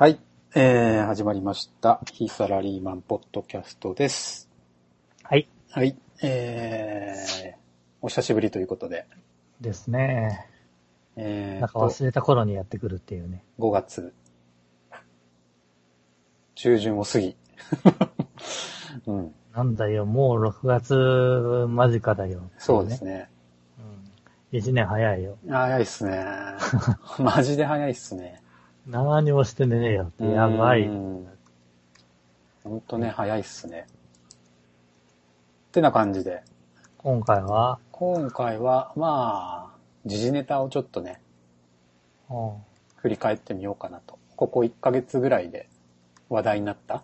はい。えー、始まりました。非サラリーマンポッドキャストです。はい。はい。えー、お久しぶりということで、ですね。なんか忘れた頃にやってくるっていうね。5月中旬を過ぎ。うん、なんだよ、もう6月間近だよ。そうですね。うん。1年早いよ。早いっすね。マジで早いっすね。何もしてねえよって、やばい。うんほんとね、早いっすね。ってな感じで、今回は、今回は、まあ、時事ネタをちょっとね、うん振り返ってみようかなと。ここ1ヶ月ぐらいで話題になった？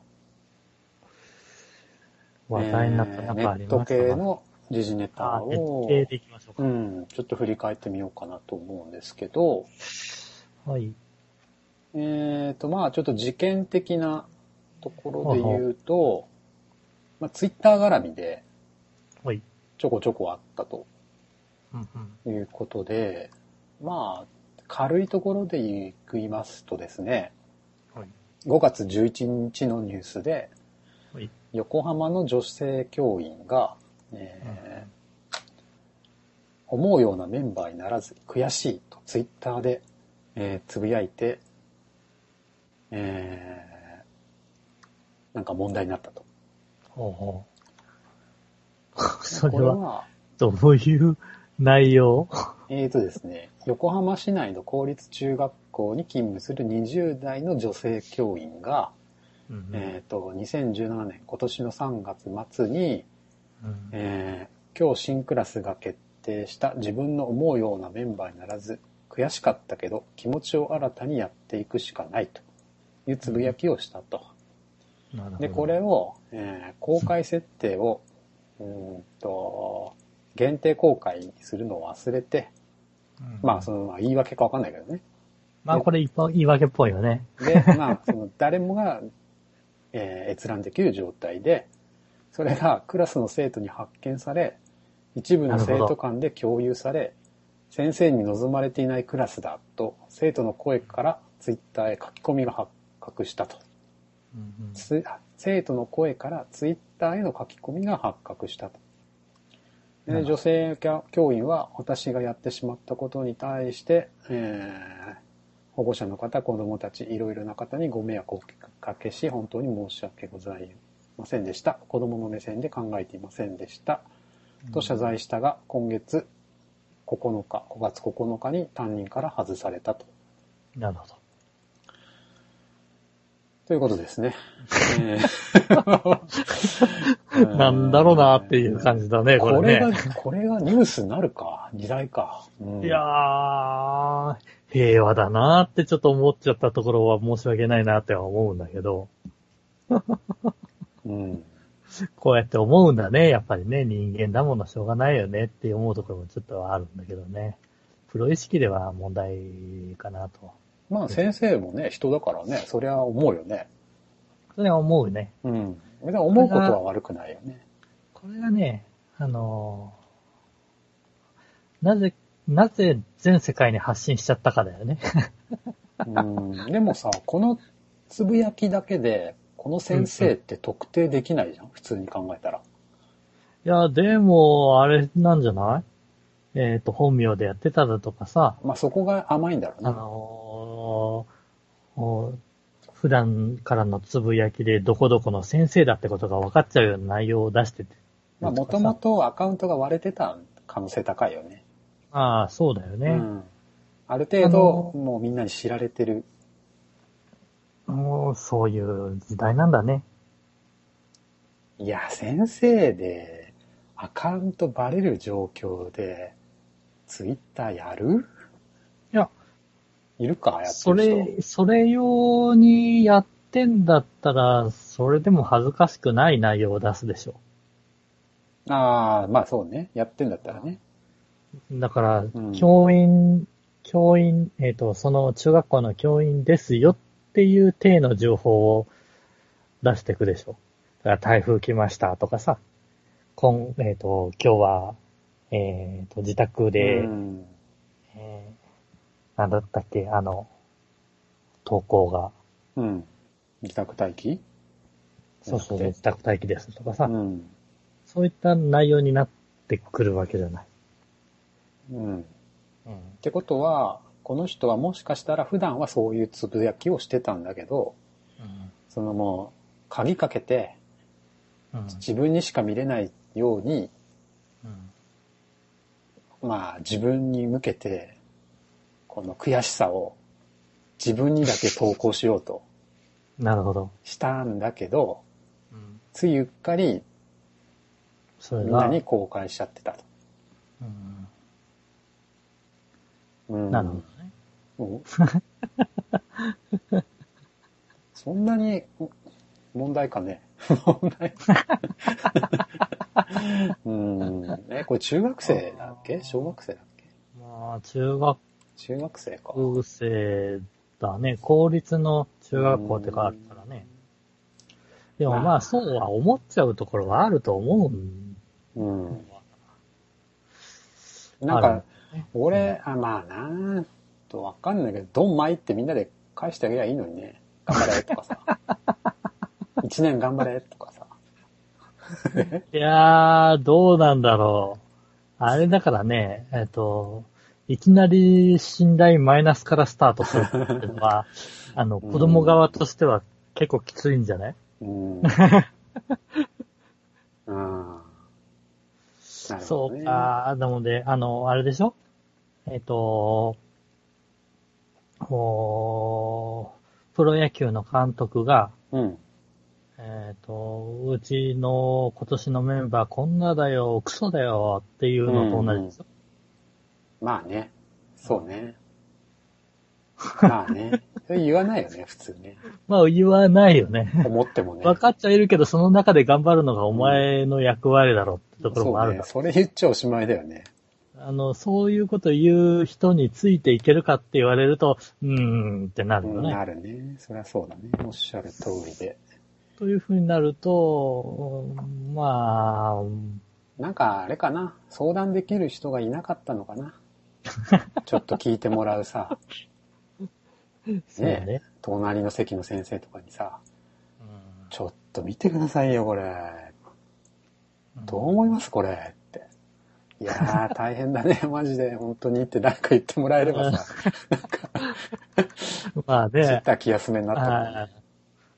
話題になったえーネット系の時事ネタあ、ネッをト、系でいきましょうか。うん、ちょっと振り返ってみようかなと思うんですけど、はい。えーと、まあちょっと事件的なところで言うと、まあツイッター絡みではい。ちょこちょこあったと。いうことで、まあ軽いところで言いますとですね、はい。5月11日のニュースで、はい。横浜の女性教員が、えー思うようなメンバーにならず悔しいとツイッターで、えーつぶやいて、えーなんか問題になったと。ほうほう。それは、は、どういう内容？えーとですね、横浜市内の公立中学校に勤務する20代の女性教員が、うんうん。えーと、2017年、今年の3月末に、うん。えー今日新クラスが決定した自分の思うようなメンバーにならず悔しかったけど気持ちを新たにやっていくしかないというつぶやきをしたと。で、これを、えー公開設定を うーんと限定公開にするのを忘れて、うんまあそのまあ言い訳かわかんないけどね。まあこれ言い訳っぽいよね。で、まあその誰もが、えー閲覧できる状態で、それがクラスの生徒に発見され、一部の生徒間で共有され、先生に望まれていないクラスだと、生徒の声からツイッターへ書き込みが発覚したと。うんうんつ生徒の声からツイッターへの書き込みが発覚したと。で女性教員は私がやってしまったことに対して、えー保護者の方、子供たち、いろいろな方にご迷惑をおかけし、本当に申し訳ございませんでした。子供の目線で考えていませんでした。と謝罪したが、今月9日、5月9日に担任から外されたと。なるほど。ということですね。えー なんだろうなっていう感じだね、これね。これが、これがニュースになるか、時代か。うんいやー、平和だなってちょっと思っちゃったところは申し訳ないなっては思うんだけど、うん。こうやって思うんだね、やっぱりね、人間だものしょうがないよねって思うところもちょっとあるんだけどね。プロ意識では問題かなと。まあ先生もね、人だからね、そりゃ思うよね。それは思うね。うん。思うことは悪くないよね。これがね、あのーなぜ、なぜ全世界に発信しちゃったかだよね。うん。でもさ、このつぶやきだけで、この先生って特定できないじゃん、普通に考えたら。いや、でも、あれなんじゃない？えっ、と、本名でやってただとかさ、まあそこが甘いんだろうあな。のーお普段からのつぶやきでどこどこの先生だってことが分かっちゃうような内容を出してて。まあもともとアカウントが割れてた可能性高いよね。ああ、そうだよね。うん。ある程度、もうみんなに知られてる。もう、そういう時代なんだね。いや、先生で、アカウントバレる状況で、ツイッターやる？いや、いるかやってる人。それ、それ用にやってんだったら、それでも恥ずかしくない内容を出すでしょ。ああ、まあそうね。やってんだったらね。だから、ん教員、教員、えっ、と、その中学校の教員ですよっていう体の情報を出していくでしょ。だから台風来ましたとかさ、今、えっ、と、今日は、えっ、と、自宅で、うんえーなんだったっけ、あの、投稿が、うん。自宅待機？そうそう、自宅待機ですとかさ、うん。そういった内容になってくるわけじゃない。うん。うん。ってことは、この人はもしかしたら普段はそういうつぶやきをしてたんだけど、そのもう、鍵かけてうん。自分にしか見れないように、うん。まあ自分に向けて、この悔しさを自分にだけ投稿しようとなるほど。したんだけど、うん。ついうっかりみんなに公開しちゃってたと。うん。うんなるほどね。うん そんなに問題かね 問題うん。え、これ中学生だっけ？小学生だっけ？まあ、中学中学生か。生だね。公立の中学校ってかあるからね。でもまあまあ、そうは思っちゃうところはあると思うんうん。なんあか俺、あ、まあなとわかんないけど、ドンマイってみんなで返してあげりゃいいのにね。頑張れとかさ。一年頑張れとかさ。いやー、どうなんだろう。あれだからね、えっと、いきなり信頼マイナスからスタートするっていうのは、あの、子供側としては結構きついんじゃない？うん。そう。か。なので、あの、あれでしょ？えっ、と、おプロ野球の監督が、うん。えっ、と、うちの今年のメンバーこんなだよ、クソだよっていうのと同じですよ。まあね。そうね。まあね。それ言わないよね、普通ね。まあ言わないよね。思ってもね。分かっちゃいるけど、その中で頑張るのがお前の役割だろうってところもあるんだ。そうね。それ言っちゃおしまいだよね。あの、そういうこと言う人についていけるかって言われると、うーんってなるよね。なるね。そりゃそうだね。おっしゃる通りで。というふうになると、うんまあ、なんか、あれかな。相談できる人がいなかったのかな。ちょっと聞いてもらうさ、そうね。隣の席の先生とかにさ、うん。ちょっと見てくださいよ、これ。どう思いますこれ？って。いやー、大変だね、マジで、本当にって誰か言ってもらえればさ、まあ知っね、た気休めになった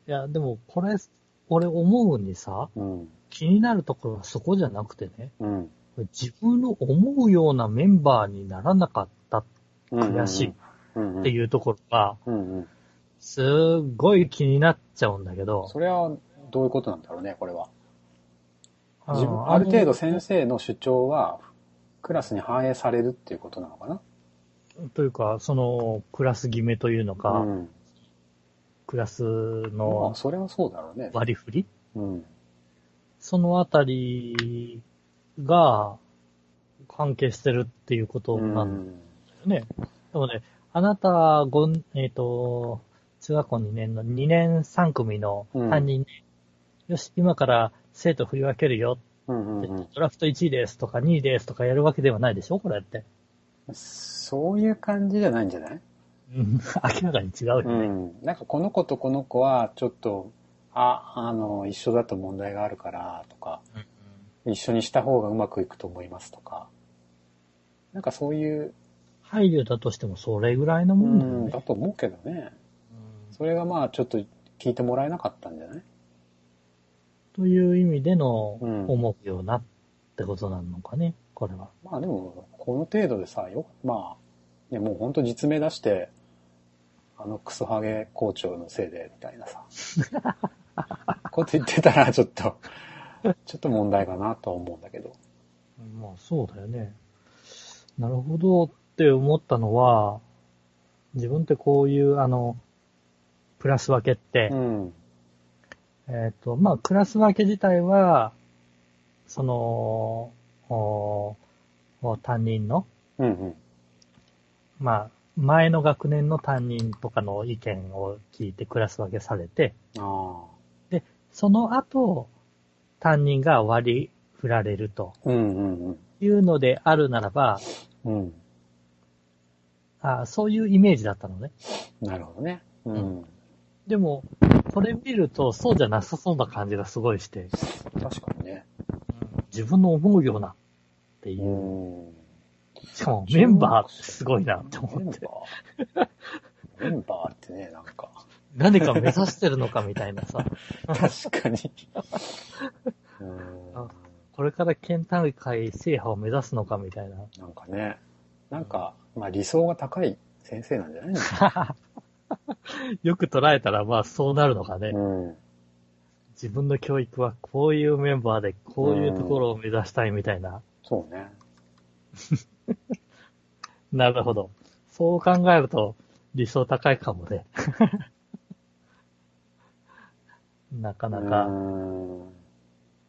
いや、でもこれ、俺思うにさ、うん。気になるところはそこじゃなくてね、うん。自分の思うようなメンバーにならなかった悔しいうん。っていうところが。すっごい気になっちゃうんだけど、それは、どういうことなんだろうね、これは。ある程度先生の主張は、クラスに反映されるっていうことなのかな？というか、その、クラス決めというのか、うん。クラスまのあ、それはそうだろうね。割り振り？うん。そのあたりが関係してるっていうことうなんだん。よね。でもね、あなた、ごん、えっ、と、中学校2年の2年3組の担任、よし、今から生徒振り分けるよ、うんうんうん。ドラフト1位ですとか2位ですとかやるわけではないでしょこれって。そういう感じじゃないんじゃない？うん、明らかに違うようね。ん。なんかこの子とこの子はちょっと、あ、あの、一緒だと問題があるからとか、一緒にした方がうまくいくと思いますとか、なんかそういう、配慮だとしてもそれぐらいのうもんだよん、ね。だと思うけどね。うん。それがまあちょっと聞いてもらえなかったんじゃない？という意味でのうん。思うようなってことなのかね、これは。まあでも、この程度でさ、よ、まあ、ね、もう本当実名出して、あのクソハゲ校長のせいで、みたいなさ、こと言ってたらちょっと、ちょっと問題かなとは思うんだけど。まあそうだよね。なるほどって思ったのは、自分ってこういう、あの、クラス分けって、うん。えっ、と、まあクラス分け自体は、その、おお担任の、うんうん。まあ、前の学年の担任とかの意見を聞いてクラス分けされて、あその後、担任が割り振られると。いうのであるならば、うん。あそういうイメージだったのね。なるほどね。うん。でも、これ見るとそうじゃなさそうな感じがすごいして、確かにね。自分の思うようなっていうう。ん。しかもメンバーすごいなって思って。メンバーってね、なんか、何か目指してるのかみたいなさ。確かに。これから県大会制覇を目指すのかみたいな。なんかね、なんか、まあ理想が高い先生なんじゃないの？よく捉えたらまあそうなるのかね。うん。自分の教育はこういうメンバーでこういうところを目指したいみたいな。そうね。なるほど。そう考えると理想高いかもね。なかなうか。ん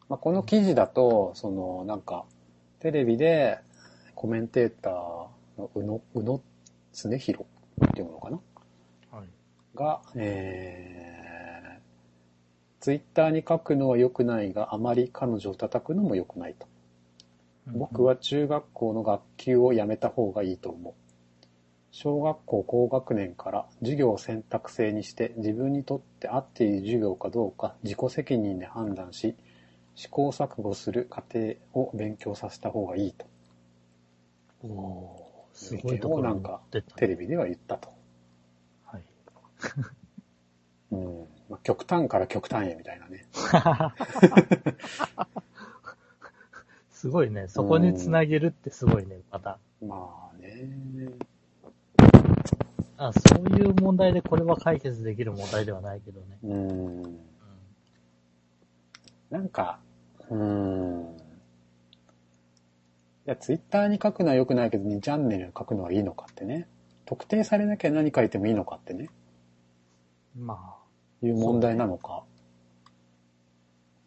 まあ、この記事だと、その、なんか、テレビでコメンテーターの宇野、宇野恒弘っていうのかな？はいが、えー、ツイッターに書くのは良くないが、あまり彼女を叩くのも良くないと。僕は中学校の学級をやめた方がいいと思う。小学校高学年から授業を選択制にして自分にとって合っている授業かどうか自己責任で判断し、試行錯誤する過程を勉強させた方がいいと。おーすごいところになんか。テレビでは言ったと。はい。うん。まあ、極端から極端へみたいなね。すごいね。そこにつなげるってすごいね、また。まあね。あそういう問題でこれは解決できる問題ではないけどね。うん。うんなんか、うーん。いや、ツイッターに書くのは良くないけど、2チャンネルに書くのはいいのかってね。特定されなきゃ何書いてもいいのかってね。まいう問題なのか。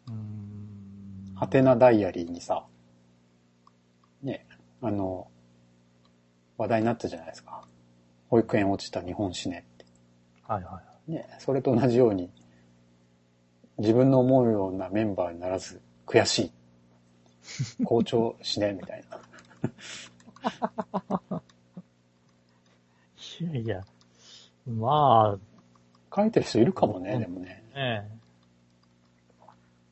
あ、うーん。ハテナダイアリーにさ、ね、あの、話題になったじゃないですか。保育園落ちた日本史ねって。はいはい。ね、それと同じように、自分の思うようなメンバーにならず、悔しい。校長しね、みたいな。いやいや、ま書いてる人いるかもね、でもね。あ、ねえ。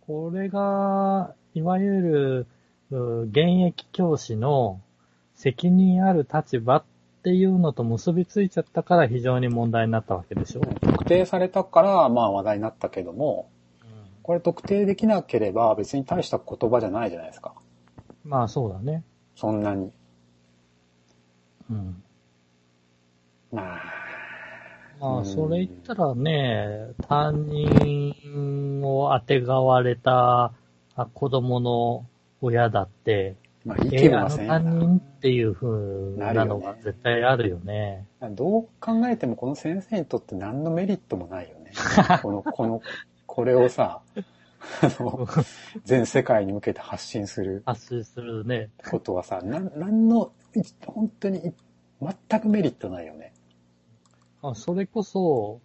これが、いわゆる、う現役教師の責任ある立場っていうのと結びついちゃったから非常に問題になったわけでしょ。特定されたから、まあ話題になったけども、これ特定できなければ別に大した言葉じゃないじゃないですか。まあそうだね。そんなに。うん。まあ、まあ、うんそれ言ったらね、担任をあてがわれたあ子供の親だって、まあ、いいえーあの気もません担任っていう風なのが絶対あるよね。どう考えてもこの先生にとって何のメリットもないよね。この、この、これをさ、あの、全世界に向けて発信する発信するね。ことはさ、なん、なんの、い本当にい全くメリットないよね。あそれこそ、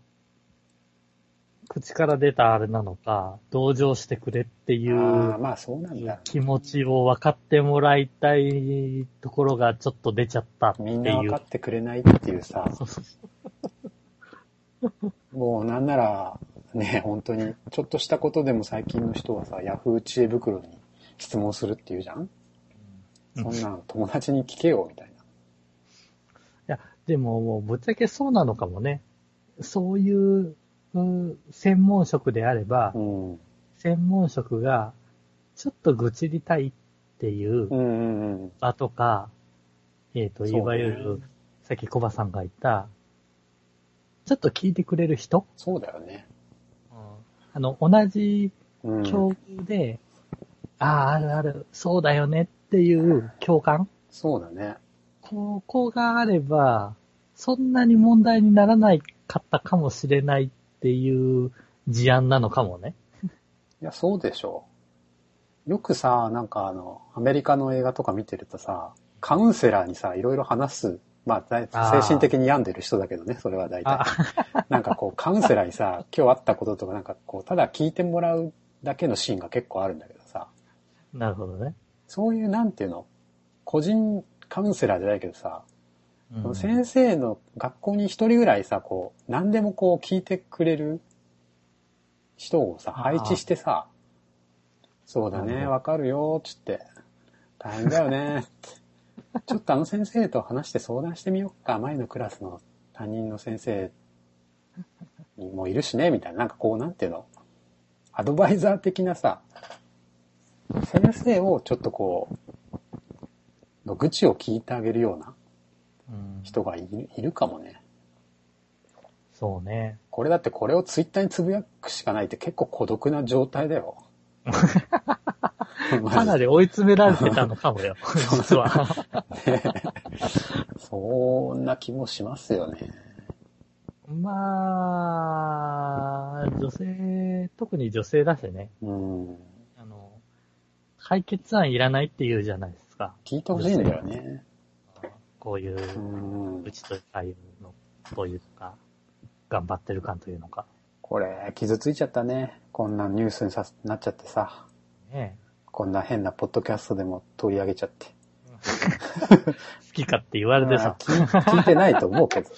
口から出たあれなのか、同情してくれっていうまあそうなんだ。気持ちを分かってもらいたいところがちょっと出ちゃったっていう。みんな分かってくれないっていうさ、そうそうもうなんなら、ね、本当に、ちょっとしたことでも最近の人はさ、ヤフー知恵袋に質問するっていうじゃんそんなん友達に聞けよ、みたいな。いや、でももうぶっちゃけそうなのかもね。そういう、う専門職であれば、うん。専門職がちょっと愚痴りたいっていううんうんうん。場とか、えっ、と、そうねいわゆる、さっきコバさんが言った、ちょっと聞いてくれる人、そうだよね。あの、同じうん。境遇で、ああ、あるある、そうだよねっていう共感？そうだね。ここがあれば、そんなに問題にならないかったかもしれないっていう事案なのかもね。いや、そうでしょう。よくさ、なんかあの、アメリカの映画とか見てるとさ、カウンセラーにさ、いろいろ話す、まあ、精神的に病んでる人だけどね、それは大体あ。なんかこう、カウンセラーにさ、今日あったこととかなんかこう、ただ聞いてもらうだけのシーンが結構あるんだけどさ、なるほどね。そういうなんていうの、個人カウンセラーじゃないけどさ、うん先生の学校に一人ぐらいさ、こう、何でもこう聞いてくれる人をさ、配置してさ、そうだね、わかるよ、つって。大変だよね。ちょっとあの先生と話して相談してみようか。前のクラスの担任の先生にもいるしね、みたいな。なんかこう、なんていうの？アドバイザー的なさ、先生をちょっとこう、の愚痴を聞いてあげるようなうん、人がいるかもね。そうね。これだってこれをツイッターにつぶやくしかないって結構孤独な状態だよ。かなり追い詰められてたのかもよ、実は。ね そんな気もしますよね。まあ、女性、特に女性だしね。うん。あの、解決案いらないって言うじゃないですか。聞いてほしいんだよね。こういうう。ちとああいうの、というか、頑張ってる感というのか。これ、傷ついちゃったね。こんなニュースにさなっちゃってさ。ねこんな変なポッドキャストでも取り上げちゃって。好きかって言われてさ。聞い聞いてないと思うけど。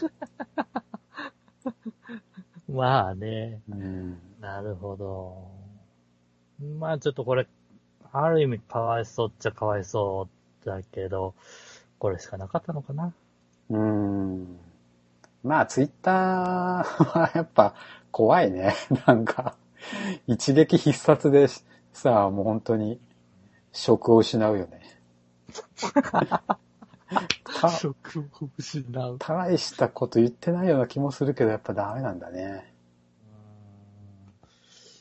まあね、うん。なるほど。まあちょっとこれ、ある意味かわいそうっちゃかわいそうだけど、これしかなかったのかな。うん。まあ、ツイッターはやっぱ怖いね。なんか、一撃必殺でさ、もう本当に職を失うよね。た職を失う。大したこと言ってないような気もするけど、やっぱダメなんだね。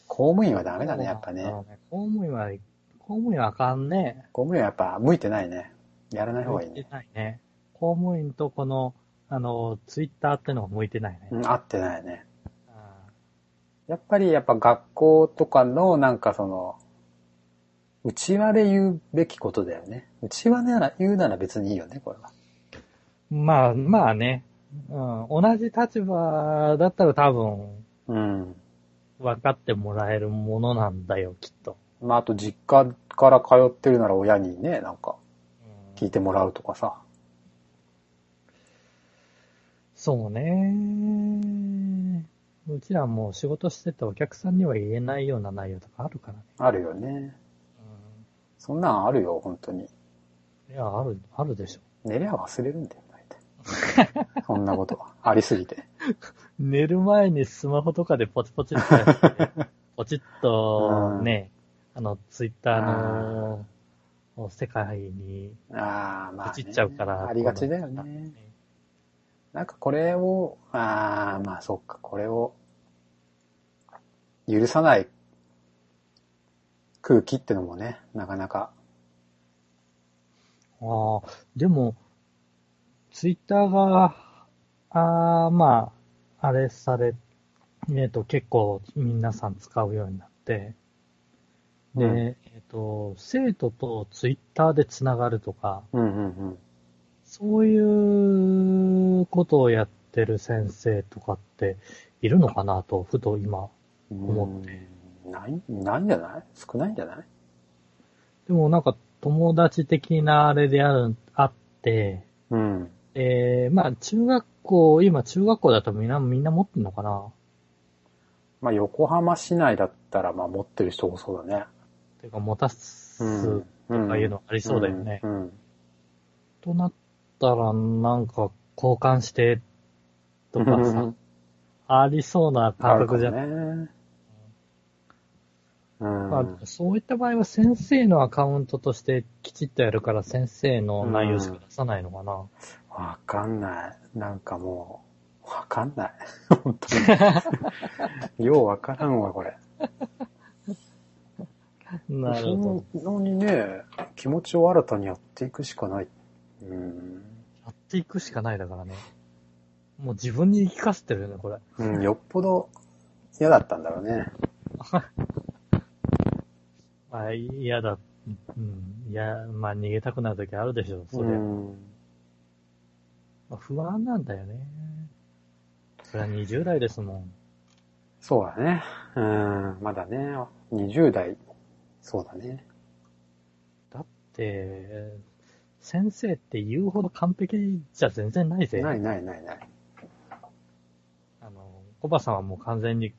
公務員はダメだね、やっぱね。公務員は、公務員はあかんね。公務員はやっぱ向いてないね。やらない方がいい向いてね。ないね。公務員とこの、あの、ツイッターってのが向いてないね。うん、合ってないね。あやっぱりやっぱ学校とかのなんかその、内輪で言うべきことだよね。内輪なら言うなら別にいいよね、これは。ーまあ、まあね。うん、同じ立場だったら多分、うん。分かってもらえるものなんだよ、きっと。まああと実家から通ってるなら親にね、なんかうん聞いてもらうとかさ。そうね。うちらも仕事しててお客さんには言えないような内容とかあるからね。あるよね。そんなんあるよ、本当に。いや、ある、あるでしょ。寝りゃ忘れるんだよ、大体。そんなことは。ありすぎて。寝る前にスマホとかでポチポチってやって、ポチッとね、あの、ツイッターの世界にああ、まあ、ね。ポチっちゃうから。ありがちだよね。なんかこれを、ああ、まあそっか、これを、許さない空気ってのもね、なかなか。ああ、でも、ツイッターが、ああ、まあ、あれされ、えっ、と、結構皆さん使うようになって、で、うんえっ、と、生徒とツイッターでつながるとか、うんうんそういうことをやってる先生とかっているのかなと、ふと今。うん。思ってうんない、ないんじゃない？少ないんじゃない？でもなんか友達的なあれである、あって、うん。えー、まあ中学校、今中学校だとみんな、みんな持ってんのかな？まあ横浜市内だったら、まあ持ってる人多そうだね。ていうか持たすうん。とかいうのありそうだよね。うん。うんとなったらなんか交換してとかさ、ありそうな感覚じゃあるかもね。うん。まあ、そういった場合は先生のアカウントとしてきちっとやるから先生の内容しか出さないのかな。わかんない。なんかもう、わかんない。本当に。ようわからんわ、これ。なるほど。そんなにね、気持ちを新たにやっていくしかない。うん。やっていくしかないだからね。もう自分に言い聞かせてるよね、これ。うん、よっぽど嫌だったんだろうね。まあ、嫌だ。うん。いや、まあ逃げたくなる時あるでしょう、そりゃ。うん。まあ、不安なんだよね。それは20代ですもん。そうだね。うん、まだね、20代、そうだね。だって、先生って言うほど完璧じゃ全然ないぜ。ないないないない。あの、コバさんはもう完全に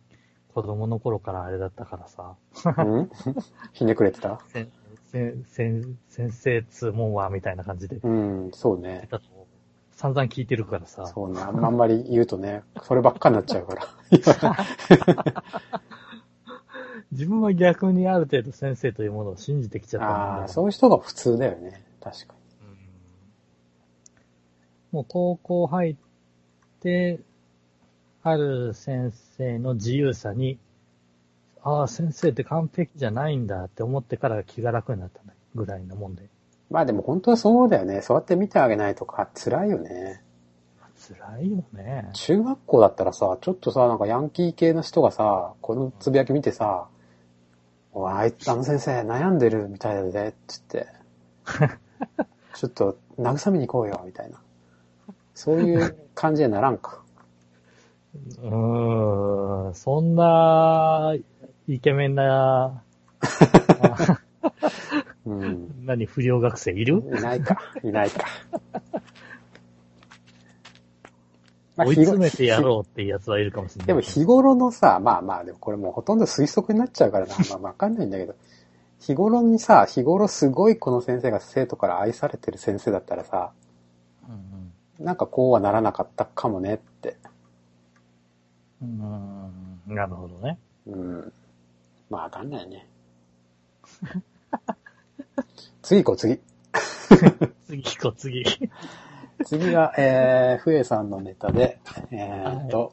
子供の頃からあれだったからさ、うん？ひねくれてた？せんせんせん先生つもんは、みたいな感じで、うん、そうね。散々聞いてるからさ、そうね。あんまり言うとね、そればっかになっちゃうから。自分は逆にある程度先生というものを信じてきちゃったんああ、で、そういう人が普通だよね。確かうんもう高校入って、ある先生の自由さに、ああ、先生って完璧じゃないんだって思ってから気が楽になったぐらいのもんで。に。まあでも本当はそうだよね。そうやって見てあげないとか辛いよね。辛いよね。中学校だったらさ、ちょっとさ、なんかヤンキー系の人がさ、このつぶやき見てさ、おい、あいつ、あの先生悩んでるみたいだぜ、つって。ちょっと慰めに行こうよ、みたいな。そういう感じにならんか。うーん、そんな、イケメンな、あ うん。何、不良学生いる？いないか、いないか。まあ追い詰めてやろうっていうやつはいるかもしれない。でも日頃のさ、まあまあ、でもこれもうほとんど推測になっちゃうからな、まあわかんないんだけど、日頃にさ、日頃すごいこの先生が生徒から愛されてる先生だったらさ、うんなんかこうはならなかったかもねって。うん、うんなるほどね。うん。まあわかんないね。次行こう、次。次行こう、次。次が、えー、ふえさんのネタで、えーっと、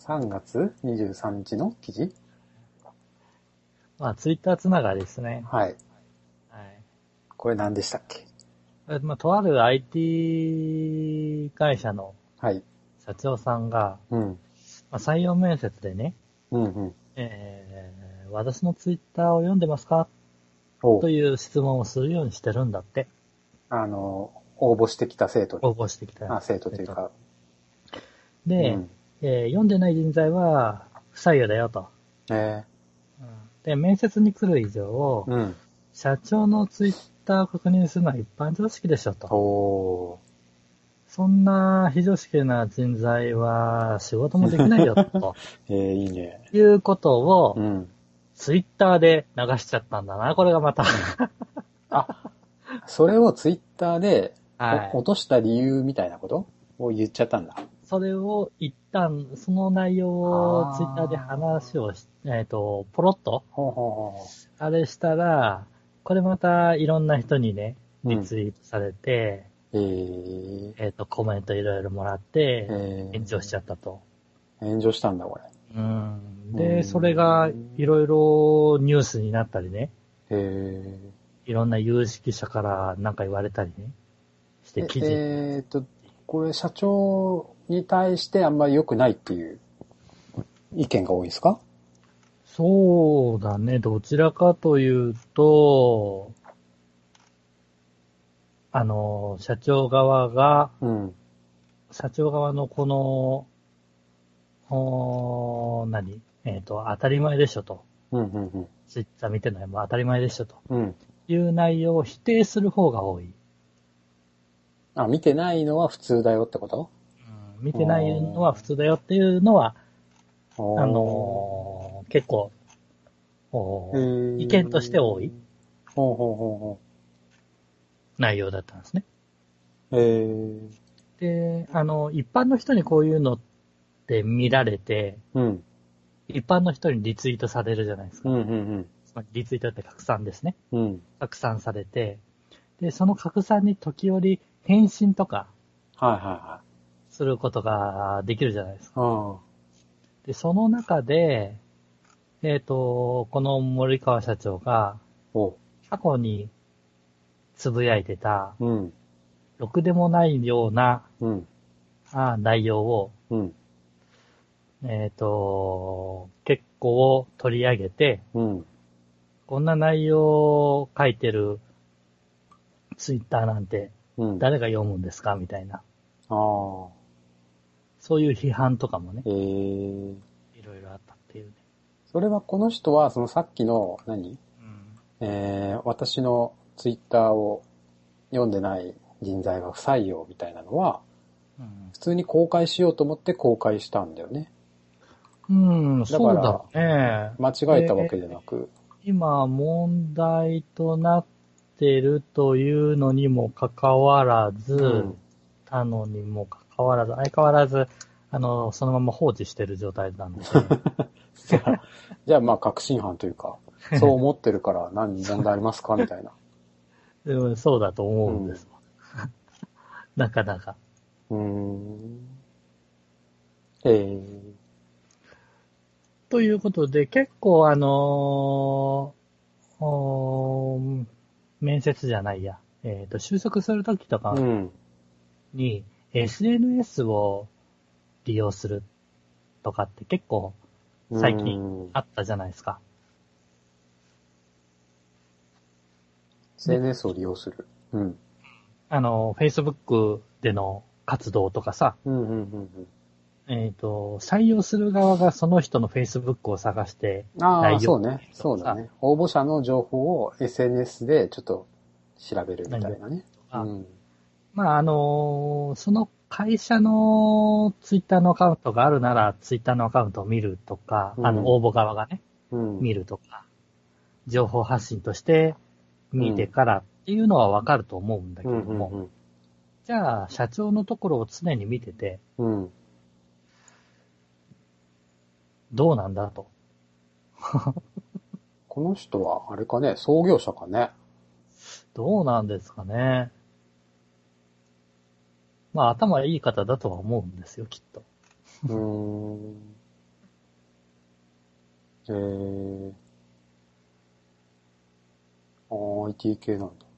3月23日の記事まあ、ツイッターつながりですね。はい。はい。これ何でしたっけ？えまあ、とある IT 会社のはい。社長さんが、うん。まあ、採用面接でね、うんうん。えー、私のツイッターを読んでますか？おという質問をするようにしてるんだって。あの、応募してきた生徒に。応募してきた。あ、生徒というか。で、うんえー読んでない人材は不採用だよと。えで、面接に来る以上、ー、うん。社長のツイッターを確認するのは一般常識でしょと。おそんな非常識な人材は仕事もできないよと。ー。えー、いいね。いうことをう、ん。ツイッターで流しちゃったんだな、これがまた。あ、それをツイッターで、はい。お落とした理由みたいなこと？を言っちゃったんだ。それを一旦、その内容をツイッターで話をし、えっ、と、ポロッと、ほうほあれしたら、これまたいろんな人にね。リツイートされて、うん、えー、えっ、と、コメントいろいろもらって、えー、炎上しちゃったと。炎上したんだ、こうん。うで、ん。それがいろいろニュースになったりね、れ。えいろんな有識者からなんか言われたりね、してー、記事、えーっと、これ社長に対してあんまり良くないっていう意見が多いですか？そうだね、どちらかというと、あの、社長側が、うん。社長側のこの、おー何？えっ、と、当たり前でしょと。うん、うん、うん。ツイッター見てないも当たり前でしょと。うん。いう内容を否定する方が多い。あ、見てないのは普通だよってこと？うん見てないのは普通だよっていうのは、ああのー結構、意意見として多いほうほうほうほ内容だったんですね。う。えー、で、あの、一般の人にこういうのって見られて、うん。一般の人にリツイートされるじゃないですか。うん、うん、つまりリツイートって拡散ですね。うん。うん。拡散されて、で、その拡散に時折返信とかはいはいはい。することができるじゃないですか。あで、その中で、えっ、と、この森川社長がお過去につぶやいてた、うん。ろくでもないようなうん。あ内容を、うん。えっ、と、結構取り上げて、うん。こんな内容を書いてるツイッターなんてうん。あ誰が読むんですか？みたいな。あ。そういう批判とかもね、ええいろいろあったっていうね。それはこの人は、そのさっきの、何？うん。えー、私のツイッターを読んでない人材が不採用みたいなのは、うん、普通に公開しようと思って公開したんだよね。うん、らそうだね。間違えたわけじゃなく。今問題となってるというのにもかかわらず、うんたのにもかかわらず、相変わらず、あの、そのまま放置してる状態なんで、じゃあ、じゃあまあ確信犯というか、そう思ってるから何問題ありますか？みたいな。でもそうだと思うんですわ。なかなか。うーん。ええということで、結構あのー面接じゃないや、えっ、と、就職するときとかうん。に、SNS を利用するとかって結構最近うんあったじゃないですか。SNS を利用する。うん。あの、Facebook での活動とかさ、うんうんうんえっ、と、採用する側がその人の Facebook を探して、うん。ああ、そうね。そうだね。応募者の情報を SNS でちょっと調べるみたいなね。あうん。まあ、あのその会社のツイッターのアカウントがあるなら、ツイッターのアカウントを見るとか、うんあの、応募側がね、うん。見るとか、情報発信として見てからっていうのはわかると思うんだけうんうんれども、じゃあ、社長のところを常に見てて、うん。うん。どうなんだと。この人は、あれかね、創業者かね。どうなんですかね。まあ、頭いい方だとは思うんですよ、きっと。うーん。えー。あー IT 系なんだ。っ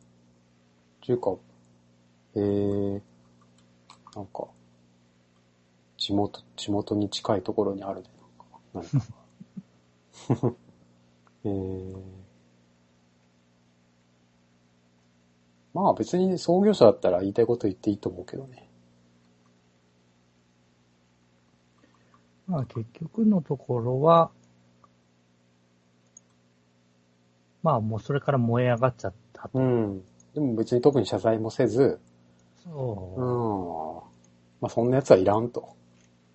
ていうか、えー、なんか、地元、地元に近いところにあるね、なんか。えー、まあ別に創業者だったら言いたいこと言っていいと思うけどね。まあ、結局のところは、まあ、もうそれから燃え上がっちゃったと。うん。でも別に特に謝罪もせず、そううん。まあそんな奴はいらんと。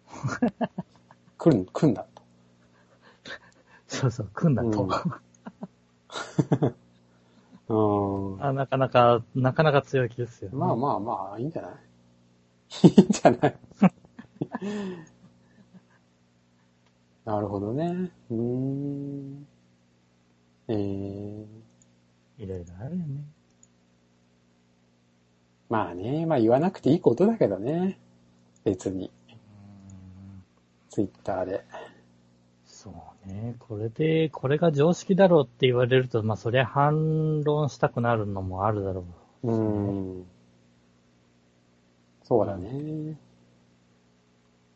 来る、来んだと。そうそう、組んだと。うん。あなかなか、なかなか強気ですよ、ね。まあまあまあ、いいんじゃない？いいんじゃない？なるほどね。うーん。えー、いろいろあるよね。まあね、まあ言わなくていいことだけどね。別に、うんツイッターで。そうね。これで、これが常識だろうって言われると、まあ、そりゃ反論したくなるのもあるだろう。うーん。そうだね。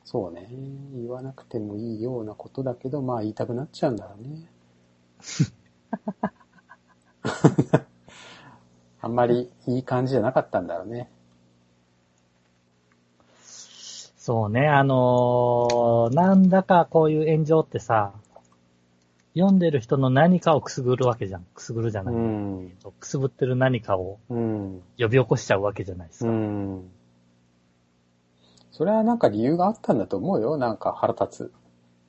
そうね。言わなくてもいいようなことだけど、まあ言いたくなっちゃうんだろうね。あんまりいい感じじゃなかったんだろうね。そうね。あのーなんだかこういう炎上ってさ、読んでる人の何かをくすぐるわけじゃん。くすぐるじゃうない。ん。くすぶってる何かをうん。呼び起こしちゃうわけじゃないですうか。ん。それはなんか理由があったんだと思うよ。なんか腹立つ。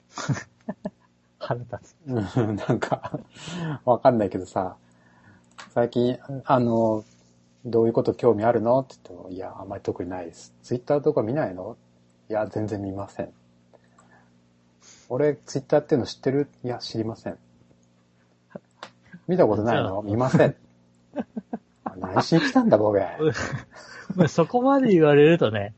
腹立つ。うんなんか、わかんないけどさ、最近、あの、どういうこと興味あるの？って言っても、いや、あんまり特にないです。ツイッターとか見ないの？いや、全然見ません。俺、ツイッターっていうの知ってる？いや、知りません。見たことないの？見ません。あ何しに来たんだ、ボケ。まあそこまで言われるとね、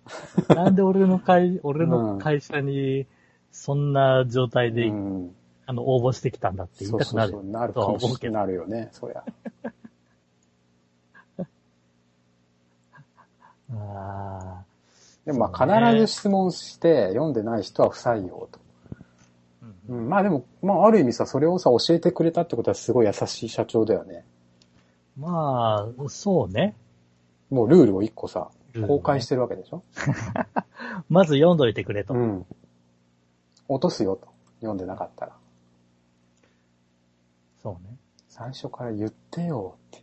なんで俺の会、俺の会社に、そんな状態で、うん。あの、応募してきたんだって言いたくなる。そうそうそう、なるかもうけどなるよね、そりゃ。あでもまあ必ず質問して読んでない人は不採用と。ーうんうん、まあでも、まあある意味さ、それをさ、教えてくれたってことはすごい優しい社長だよね。まあ、そうね。もうルールを一個さ公開してるわけでしょ？まず読んどいてくれと。うん。落とすよと。読んでなかったら。そうね。最初から言ってよって。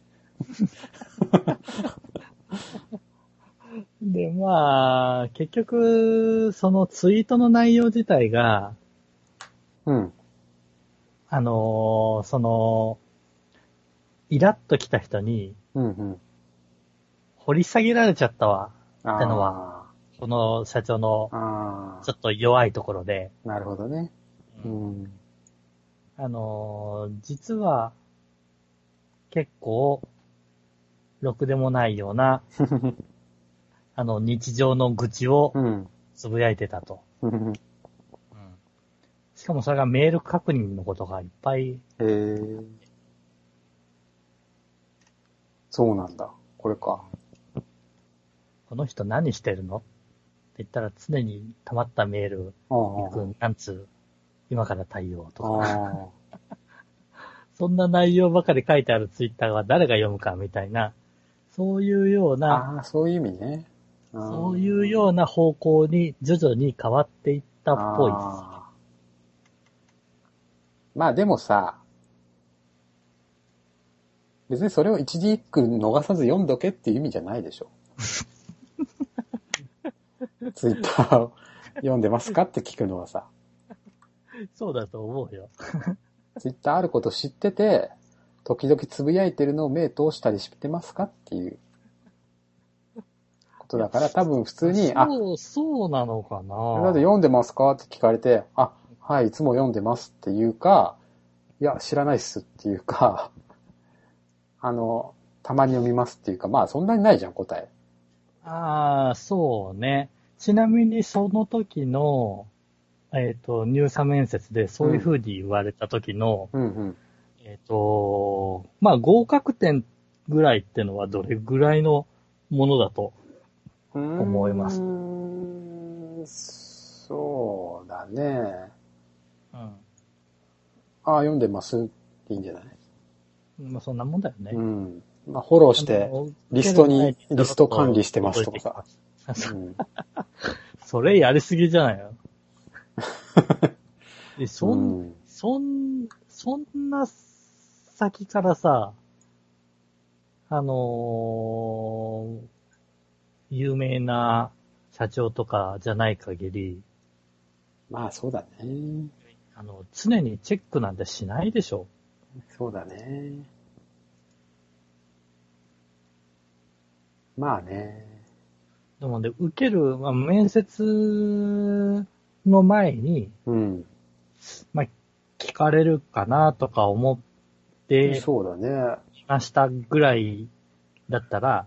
で、まあ、結局、そのツイートの内容自体が、うん。あのーその、イラッと来た人にうんうん。掘り下げられちゃったわ。あってのこの社長のあちょっと弱いところで、あ、なるほどね。うん。あのー実は、結構、ろくでもないような、あの、日常の愚痴をうん。つぶやいてたと。うん。しかもそれがメール確認のことがいっぱい、えー。そうなんだ。これか。この人何してるの？って言ったら常に溜まったメール、あいくん何通、今から対応とあ。か、あ そんな内容ばかり書いてあるツイッターは誰が読むかみたいな、そういうようあ。な、ああ、そういう意味ね。そういうような方向に徐々に変わっていったっぽいです。あーまあでもさ、別にそれを一字一句逃さず読んどけっていう意味じゃないでしょ。ツイッターを読んでますかって聞くのはさ、そうだと思うよ。ツイッターあること知ってて、時々つぶやいてるのを目通したりしてますかっていうことだから多分普通に、あ、そう、そうなのかだってな読んでますか？って聞かれて、あ、はい、いつも読んでますっていうか、いや、知らないっすっていうか、あの、たまに読みますっていうか、まあそんなにないじゃん、答え。ああ、そうね。ちなみにその時の、えっ、と、入社面接でそういう風に言われた時の、うんうん。えっ、と、まあ合格点ぐらいってのはどれぐらいのものだと思いますそうだね。うん。ああ、読んでます？いいんじゃない？まあそんなもんだよね。うん。まあフォローして、リストに、リスト管理してますとかさ。うん それやりすぎじゃないの？でそん、うんそん、そんな先からさ、あのー有名な社長とかじゃない限り、まあそうだね。あの、常にチェックなんてしないでしょ。そうだね。まあね。でもね、受ける、まあ、面接の前に、うん。まあ、聞かれるかなとか思ってそうだね。ましたぐらいだったら、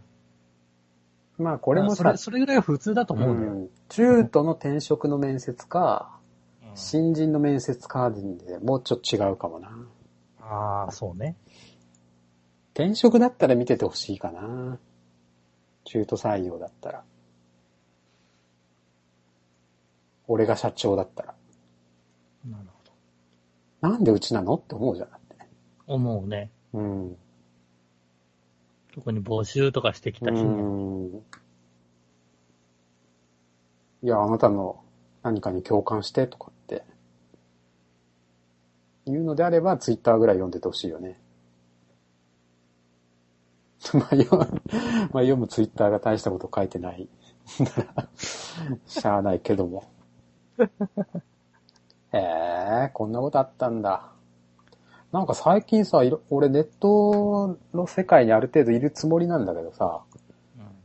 まあこれもさそれ、、それぐらいが普通だと思うんだよ。うん中途の転職の面接か、うん新人の面接かでもうちょっと違うかもな。ああ、そうね。転職だったら見ててほしいかな。中途採用だったら。俺が社長だったら。なるほなんでうちなの？って思うじゃん。思うね。うん。特に募集とかしてきた日うに。ん。いや、あなたの何かに共感してとかって。言うのであれば、ツイッターぐらい読んでてほしいよね。まあ、読む、まあ、読むツイッターが大したこと書いてない。しゃあないけども。へえ、こんなことあったんだ。なんか最近さ、俺ネットの世界にある程度いるつもりなんだけどさ、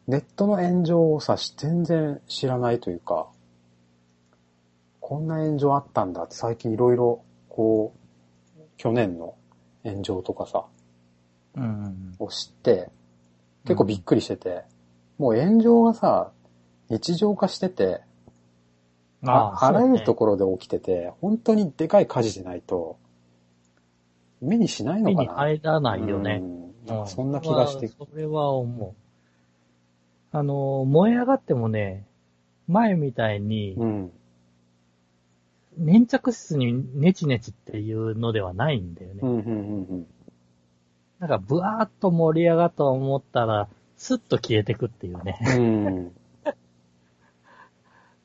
ネットの炎上をさ、全然知らないというか、こんな炎上あったんだって最近いろいろ、こう、去年の炎上とかさ、うん。うん。を知って、結構びっくりしてて、もう炎上がさ、日常化してて、ああらゆるところで起きてて、本当にでかい火事でないと、目にしないの目かな？に入らないよね。うんなんかそんな気がして。それは思う。あの、燃え上がってもね、前みたいにう、ん。粘着質にネチネチっていうのではないんだよね。うん、うん、うん、なんか、ブワーっと盛り上がったと思ったら、スッと消えてくっていうね。うん。うん。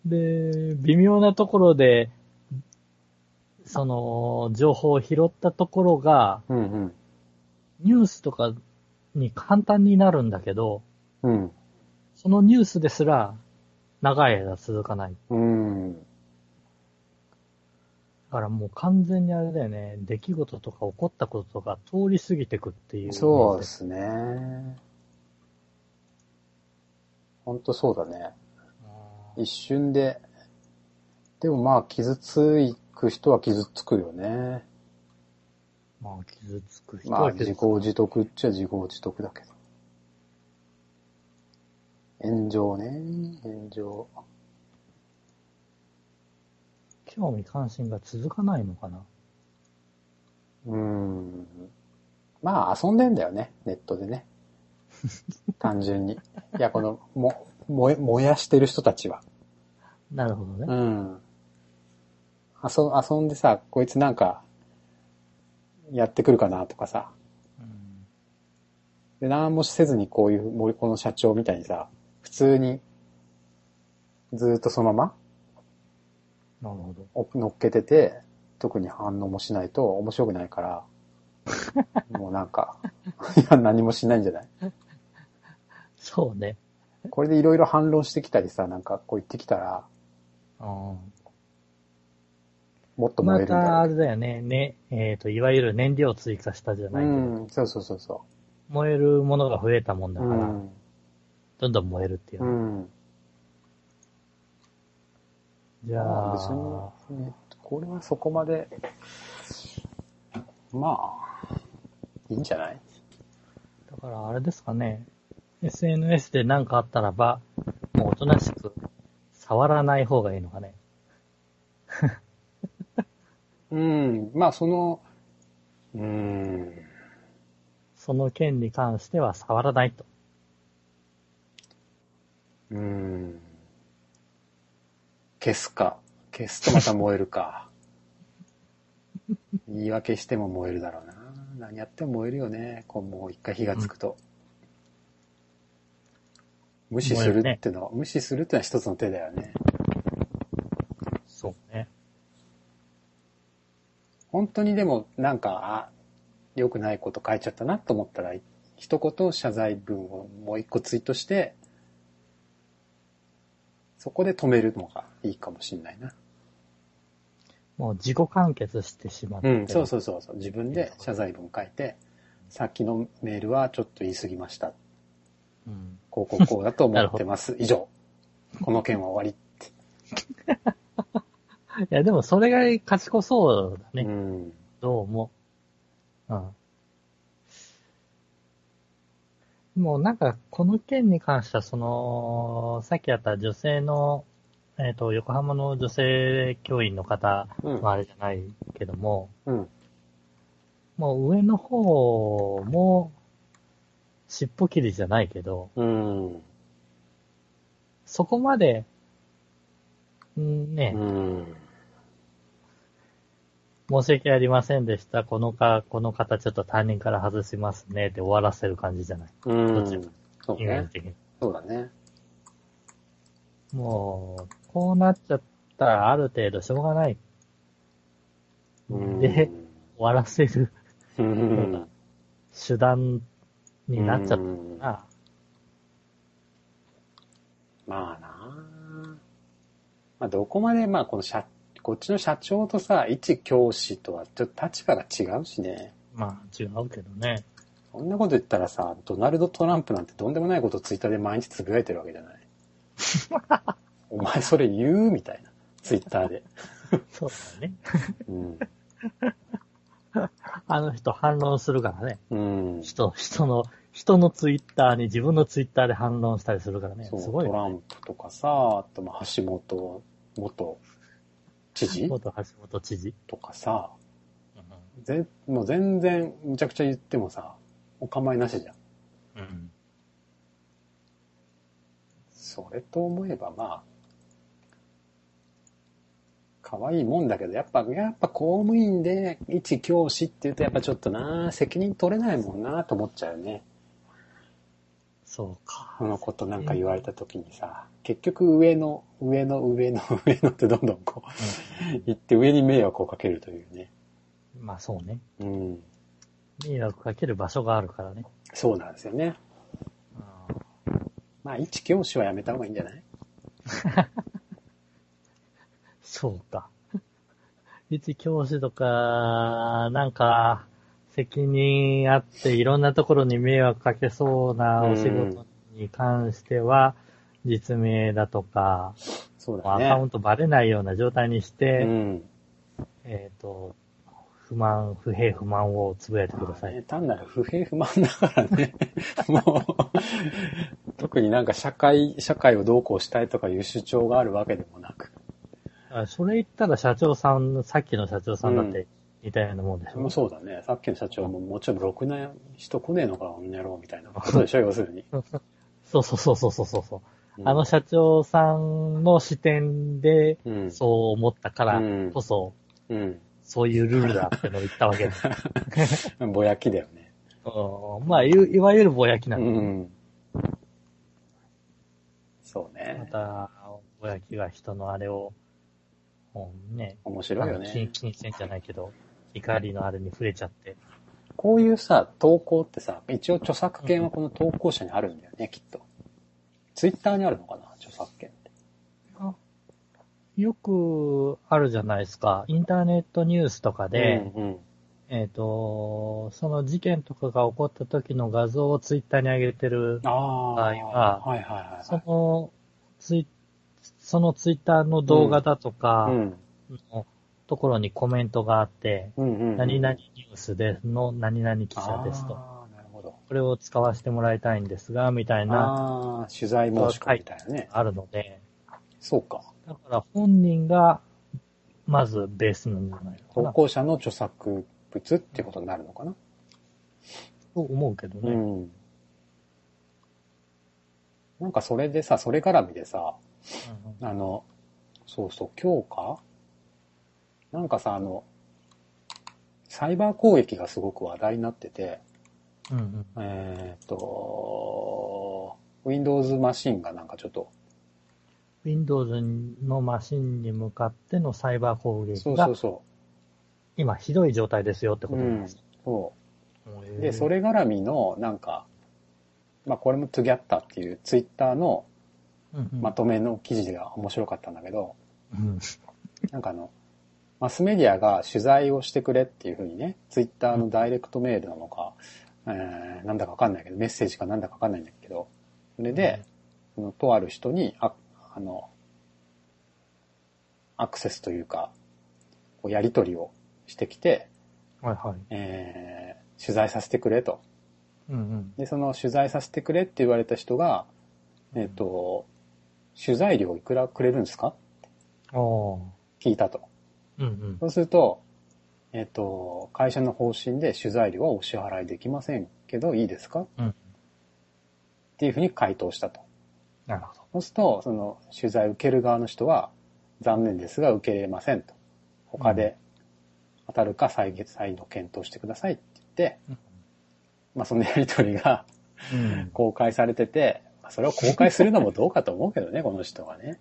で、微妙なところで、その、情報を拾ったところが、うん、ニュースとかに簡単になるんだけど、うん。そのニュースですら、長い間続かない。うん。からもう完全にあれだよね、出来事とか起こったこととか通り過ぎてくっていう。そうですね。ほんとそうだね。うん一瞬で。でもまあ、傷つく人は傷つくよね。まあ、傷つく人まあ、は傷つく。自業自得っちゃ自業自得だけど。炎上ね。炎上。興味関心が続かないのかな？うーん。まあ、遊んでんだよね。ネットでね。単純に。いや、この、も、燃え、燃やしてる人たちは。なるほどね。うん。遊、遊んでさ、こいつなんか、やってくるかなとかさ。うんで、何もせずにこういう、森この社長みたいにさ、普通に、ずーっとそのまなるほど。乗っけてて、特に反応もしないと面白くないから、もうなんか、いや、何もしないんじゃない？そうね。これでいろいろ反論してきたりさ、なんかこう言ってきたら、うんもっと燃まえるんだろうたあれだよね。ね、えっ、と、いわゆる燃料追加したじゃないけど、うん、そうそうそうそ燃えるものが増えたもんだう。から、うん。どんどん燃えるっていううね、ん。じゃまああ、別に、ね、これはそこまで、まあ、いいんじゃない？だからあれですかね。SNS で何かあったらば、もうおとなしく触らない方がいいのかね。うん、まあその、うん、その件に関しては触らないと。うん。消すか。消すとまた燃えるか。言い訳しても燃えるだろうな。何やっても燃えるよね。こうもう一回火がつくと。無視するってのは、無視するってのは一つの手だよね。そうね。本当にでもなんか、あ、良くないこと書いちゃったなと思ったら、一言謝罪文をもう一個ツイートして、そこで止めるのがいいかもしれないな。もう自己完結してしまってる。うん、そうそうそうそう。自分で謝罪文書いて、さっきのメールはちょっと言い過ぎました。うん。こうこうこうだと思ってます。以上。この件は終わりって。いや、でもそれが賢そうだね。うん。どうも。う？ん。もうなんか、この件に関しては、その、さっきあった女性の、えっ、と、横浜の女性教員の方うんのあれじゃないけども、うん。もう上の方も、尻尾切りじゃないけど、うん。そこまで、んね、うん。申し訳ありませんでした。このか、この方ちょっと担任から外しますねって終わらせる感じじゃない。うん。そうね。に。そうだね。もう、こうなっちゃったらある程度しょうがない。うん。で、終わらせるうん。手段になっちゃっうんたな。まあなまあどこまで、まあこの社、こっちの社長とさ、一教師とはちょっと立場が違うしね。まあ、違うけどね。そんなこと言ったらさ、ドナルド・トランプなんてとんでもないことをツイッターで毎日つぶやいてるわけじゃない。お前それ言うみたいな。ツイッターで。そうだね。うん。あの人反論するからね。うん。人、人の、人のツイッターに自分のツイッターで反論したりするからね。すごいよ。トランプとかさ、あとまあ橋本元知事？元橋本知事。とかさ、うぜもう全然むちゃくちゃ言ってもさ、お構いなしじゃん。ん。うん。それと思えばまあ、可愛いもんだけど、やっぱ、やっぱ公務員で一教師って言うとやっぱちょっとな、責任取れないもんなと思っちゃうよね。そうか。このことなんか言われた時にさ、結局上の、上の、上の、上のってどんどんこう、言って上に迷惑をかけるというね。うん、まあそうね。うん。迷惑かける場所があるからね。そうなんですよね。うんまあ一教師はやめた方がいいんじゃない？そうか。一教師とか、なんか、責任あっていろんなところに迷惑かけそうなお仕事に関しては、実名だとか、そうだね。アカウントバレないような状態にして、うん。えっ、と、不満、不平不満をつぶやいてください。ね単なる不平不満だからね。もう、特になんか社会、社会をどうこうしたいとかいう主張があるわけでもなく。あそれ言ったら社長さん、さっきの社長さんだって似たようなもんでしょ、そうだね。さっきの社長ももうちょっとろくな人来ねえのか、この野郎みたいなことでしょ、要するに。そうそうそうそうそうそう。うんあの社長さんの視点で、うん。そう思ったからうんこそ、うん。そういうルールだってのを言ったわけです。ぼやきだよね。うんまあ、いいわゆるぼやきなうんだ。ん。そうまね。た、ぼやきが人のあれを、うんね、面白いよあの金ね。金銭じゃないけど、怒りのあれに触れちゃって。こういうさ、投稿ってさ、一応著作権はこの投稿者にあるんだよね、きっと。ツイッターにあるのかな、著作権って。よくあるじゃないですか。インターネットニュースとかで、うんうん。えっ、と、その事件とかが起こった時の画像をツイッターに上げてる。場合ははいはいはい。そのツイ、そのツイッターの動画だとかうん。のところにコメントがあって、うんうんうん。何々ニュースでの何々記者ですと。これを使わせてもらいたいんですが、みたいな、ああ、取材申し込みみたいなね。あるので、そうか。だから本人が、まずベースなんじゃないのかな、投稿者の著作物ってことになるのかな？と思うけどね。うん。なんかそれでさ、それ絡みでさ、うんあの、そうそう、今日かなんかさ、あの、サイバー攻撃がすごく話題になってて、うんうんえーっと、Windows マシンがなんかちょっと、Windows のマシンに向かってのサイバー攻撃がそうそうそ今ひどい状態ですよってう。ことなんです。そう。で、それ絡みの、なんか、まあこれも Together っていうツイッターのうんうんまとめの記事が面白かったんだけど、うんなんかあの、マスメディアが取材をしてくれっていうふうにね、ツイッターのダイレクトメールなのか、えーなんだかわかんないけど、メッセージかなんだかわかんないんだけど、それで、そのとある人に、あ、あの、アクセスというか、こうやり取りをしてきて、はいはい。えー取材させてくれと。うんうん。で、その取材させてくれって言われた人が、えっ、と、取材料いくらくれるんですかおー聞いたと。うんうん。そうすると、えっ、と、会社の方針で取材料はお支払いできませんけど、いいですか？っうん。ていうふうに回答したと。なるほど。そうすると、その取材を受ける側の人は、残念ですが受けれませんと。他で当たるか再再度検討してくださいって言って、まあそのやりとりがうん。公開されてて、まあそれを公開するのもどうかと思うけどね、この人はね。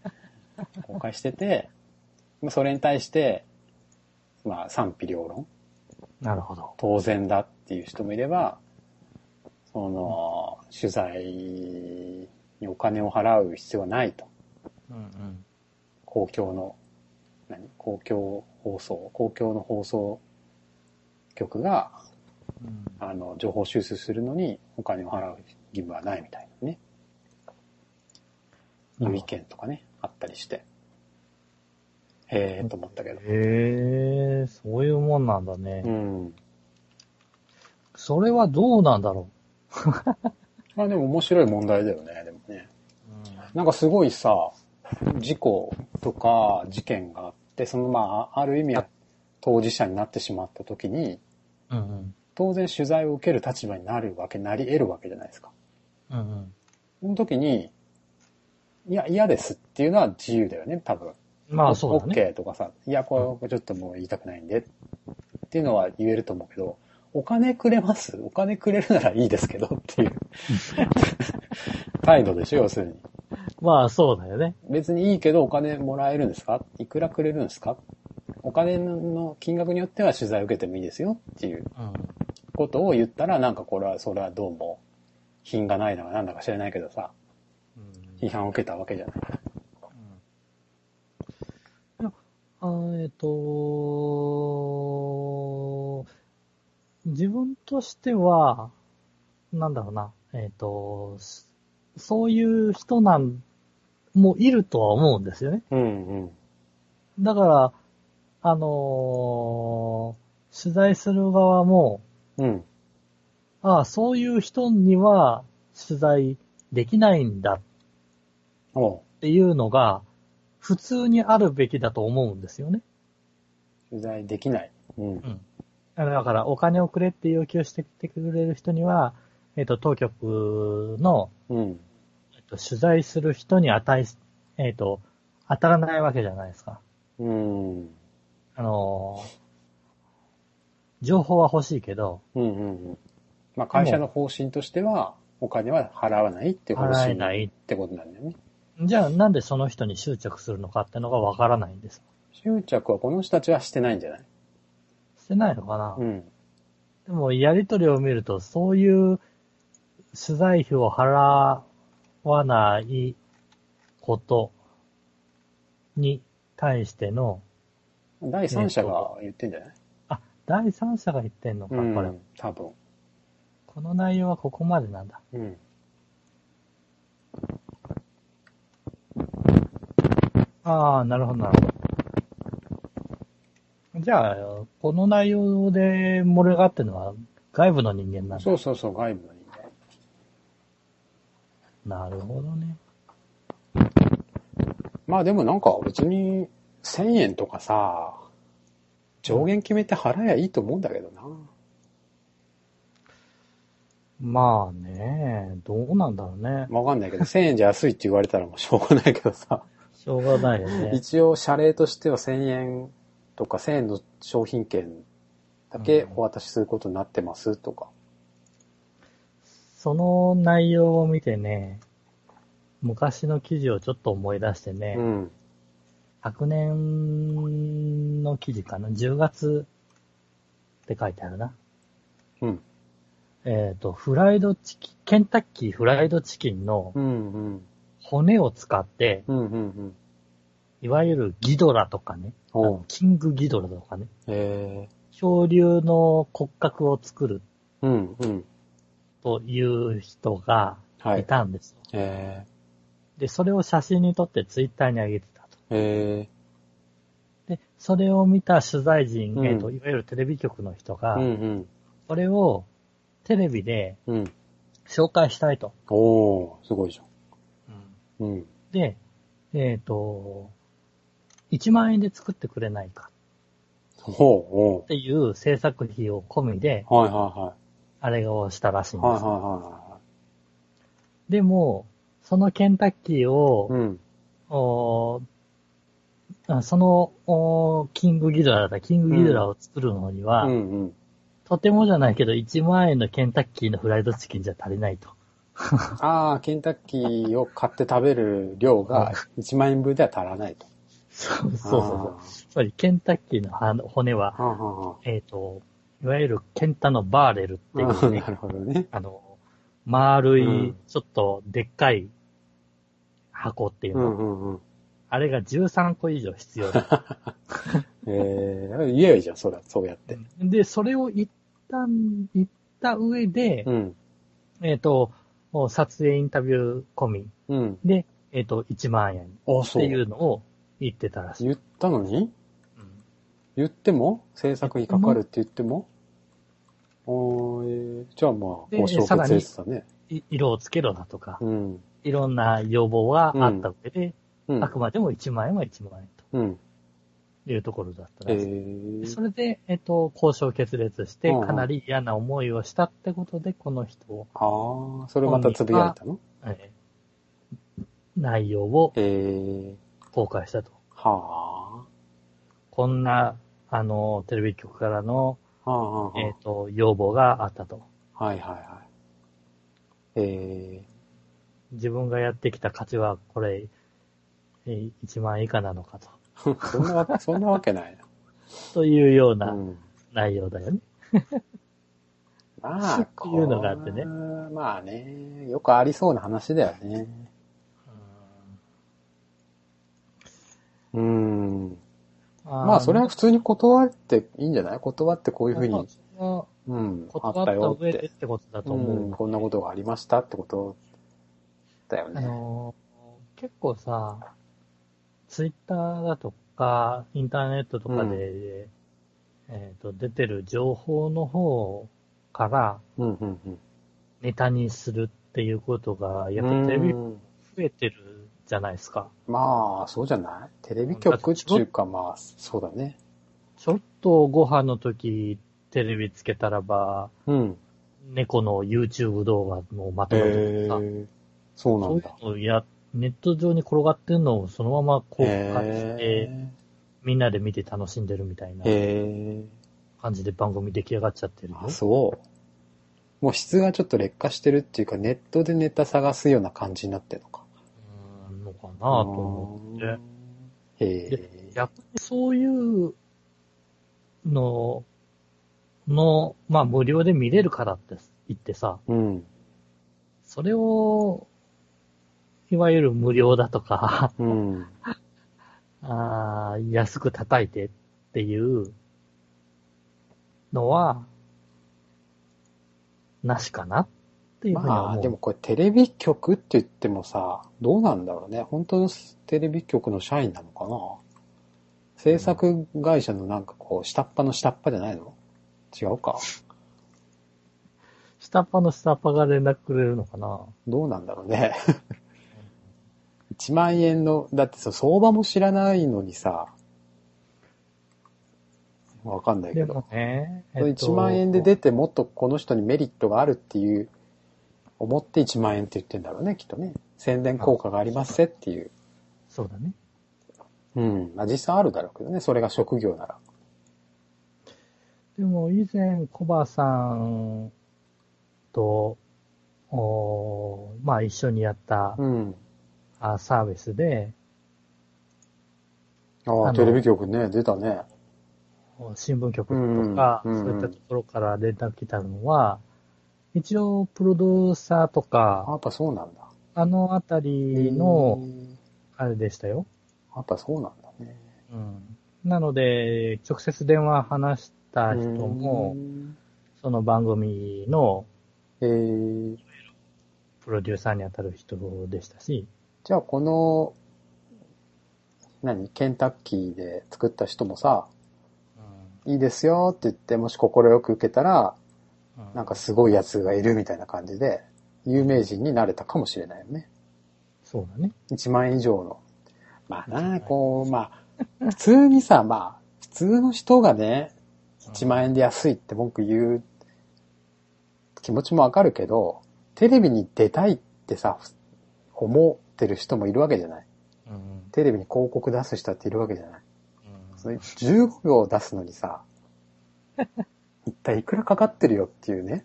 公開してて、まあそれに対して、まあ賛否両論。なるほど。当然だっていう人もいれば、その、取材にお金を払う必要はないと。うんうん。公共の、何？公共放送、公共の放送局が、うんあの、情報収集するのにお金を払う義務はないみたいなね。いう意見とかね、あったりして。へえーと思ったけど。へえ、そういうもんなんだね。うん。それはどうなんだろ まあでも面白い問題だよね、でもね。う。なんかすごいさ、事故とか事件があって、そのまあ、ある意味は当事者になってしまった時に、うんうん。当然取材を受ける立場になるわけ、なり得るわけじゃないですか。うんうん。その時に、いや、嫌ですっていうのは自由だよね、多分。まあそうだね。OK とかさ、いや、これちょっともう言いたくないんでっていうのは言えると思うけど、お金くれます？お金くれるならいいですけどっていう 態度でしょ、要するに。まあそうだよね。別にいいけどお金もらえるんですか？いくらくれるんですか？お金の金額によっては取材を受けてもいいですよっていううん。ことを言ったら、なんかこれは、それはどうも品がないのかなんだか知らないけどさ、批判を受けたわけじゃない。あえっと、自分としては、なんだろうな、えっと、そういう人なんもいるとは思うんですよね。うんうん。だから、あのー、取材する側も、うん。ああ、そういう人には取材できないんだ。っていうのが、普通にあるべきだと思うんですよね。取材できない。うん。だから、お金をくれって要求してきてくれる人には、えっ、と、当局の、うん。えっと、取材する人に値し、えっ、と、当たらないわけじゃないですか。うん。あのー情報は欲しいけど、うんうんうん。まあ会社の方針としては、お金は払わないって方払え針ないってことなんだよね。じゃあなんでその人に執着するのかってのがわからないんです。執着はこの人たちはしてないんじゃない？してないのかな、うん。でも、やりとりを見ると、そういう取材費を払わないことに対しての、第三者が言ってんじゃない？あ、第三者が言ってんのか、うんこれ。多分。この内容はここまでなんだ。うん。ああ、なるほど、なるほど。じゃあ、この内容で漏れがあってるのは外部の人間なんだ。そうそうそう、外部の人間。なるほどね。まあでもなんか別に1000円とかさ、上限決めて払えばいいと思うんだけどな。まあね、どうなんだろうね。わかんないけど、1000円じゃ安いって言われたらもうしょうがないけどさ。しょうがないよね。一応謝礼としては1000円とか1000円の商品券だけお渡しすることになってますとか。その内容を見てね、昔の記事をちょっと思い出してね、うん。昨年の記事かな、10月って書いてあるな。うん。えっ、と、フライドチキン、ケンタッキーフライドチキンのうんうん。骨を使って、うんうんうん。いわゆるギドラとかね、キングギドラとかね、え恐竜の骨格を作るー、うんうん。という人がはいい。たんですよ。えで、それを写真に撮ってツイッターに上げてたと。で、それを見た取材陣、うんえっ、と、いわゆるテレビ局の人が、ー、うんこれをテレビでうん。うん。紹介したいと。おー、すごいじゃん。うん。で、えっ、と、1万円で作ってくれないかほう、ほっていう制作費を込みで、う。はいはあれをしたらしいんいはい。です。はいはいはでも、そのケンタッキーをいはい。、うん。おーあその、おーキングギドラだったキングギドラを作るのには、うんうん。とてもじゃないけど1万円のケンタッキーのフライドチキンじゃ足りないと。ああ、ケンタッキーを買って食べる量が1万円分では足らないと。そうそうそう。つまり、ケンタッキーのは骨は、あーはあはえっ、と、いわゆるケンタのバーレルっていう、ね な、るほどね。あの、丸ういん、ちちょっとでっかい箱っていううの、んうんうん。あれが13個以上必要だ。えー、言えばいいじゃん、そら、そうやって。で、それを一旦、言った上で、うん。えっ、と、撮影インタビュー込みうん。で、えっ、と、1万円っていううのを言ってたらしい。言ったのに？うん言っても？制作費かかるって言っても？おーえー、じゃあまあ、で交渉さらに決裂だね。い色をつけろだとか、うん。いろんな要望があった上で、うん。あくまでも1万円は1万円うん。というところだったえらしい。ー、それで、えっ、と、交渉決裂して、かなり嫌な思いをしたってことで、この人を、ああ、それまたつぶやいたの？えー内容をえー、公開したと。はこんな、あの、テレビ局からの、あ。はあ、はあ、えっ、と、要望があったと。はいはいはい。え自分がやってきた価値は、これ、えー1万円以下なのかと。ー、そんなわけ、そんなわけない というような。なうん。内容だよね。まあ、っていうのがあってねまあね、よくありそうな話だよね。うん。まあ、それは普通に断っていいんじゃない？断ってこういうふうに。まあうん。あ断ったったよっ。上でっててことだと思う。うん、こんなことがありましたってことだよあね。のー結構さ、ツイッターだとか、インターネットとかで、うんえっ、と、出てる情報の方から。ネタにするっていうことが、やっぱテレビ増うんえてるじゃないですか。まあ、そうじゃない？テレビ局っていうか、まあ、そうだね。ちょっとご飯の時、テレビつけたらば、うん。猫の YouTube 動画のまとへめとか。そうなそういんだ。うのをや、ネット上に転がってるのをそのまま公開して、へみんなで見て楽しんでるみたいな。感じで番組出来上がっちゃってるよ。あ、そう。もう質がちょっと劣化してるっていうか、ネットでネタ探すような感じになってるのか。うーんのかなと思って。へえ。逆にそういうのの、まあ無料で見れるからって言ってさ、うん。それを、いわゆる無料だとか、うん。あー安く叩いてっていうのは、なしかなっていうふうには思う。まあ、でもこれテレビ局って言ってもさ、どうなんだろうね。本当のテレビ局の社員なのかな制作会社のなんかこう、下っ端の下っ端じゃないの？違うか？下っ端の下っ端が連絡くれるのかなどうなんだろうね。1万円の、だってさ、相場も知らないのにさ、わかんないけどでも。ね、1万円で出てもっとこの人にメリットがあるっていう、思って1万円って言ってんだろうね、きっとね。宣伝効果がありますっていう。そうだね。うん。まあ実際あるだろうけどね、それが職業なら。でも以前、コバさんと、おーまあ一緒にやった、うん。あサービスで、ああ、テレビ局ね、出たね。新聞局とか、うんうんそういったところから連絡来たのは、一応プロデューサーとあか、やっぱそうなんだ。あのあたりのあれでしたよ。やっぱそうなんだね。うん。なので、直接電話話した人もう、んその番組のえー、プロデューサーに当たる人でしたし、じゃあこの、何ケンタッキーで作った人もさ、いいですよって言って、もし心よく受けたら、なんかすごいやつがいるみたいな感じで、有名人になれたかもしれないよね。そうだね。1万円以上の。まあ1万な、円こう、まあ、普通にさ、まあ、普通の人がね、1万円で安いって文句言う気持ちもわかるけど、テレビに出たいってさ、思ってる人もいるわけじゃない。うん。テレビに広告出す人だっているわけじゃない。うんそれ15秒出すのにさ、一体いくらかかってるよっていうね、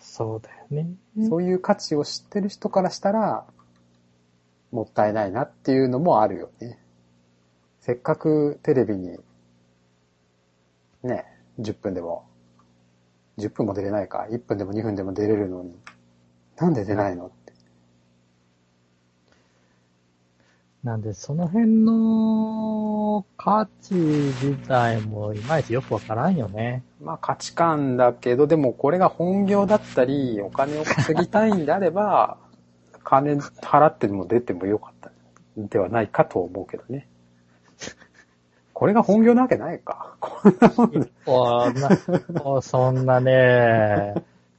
そうだよね。そういう価値を知ってる人からしたら、もったいないなっていうのもあるよね。せっかくテレビに、ね、10分でも、10分も出れないか、1分でも2分でも出れるのに、なんで出ないのって。なんで、その辺の価値自体もいまいちよくわからんよね。まあ価値観だけど、でもこれが本業だったり、お金を稼ぎたいんであれば、金払っても出てもよかったんではないかと思うけどね。これが本業なわけないか。こんなもん そんなね、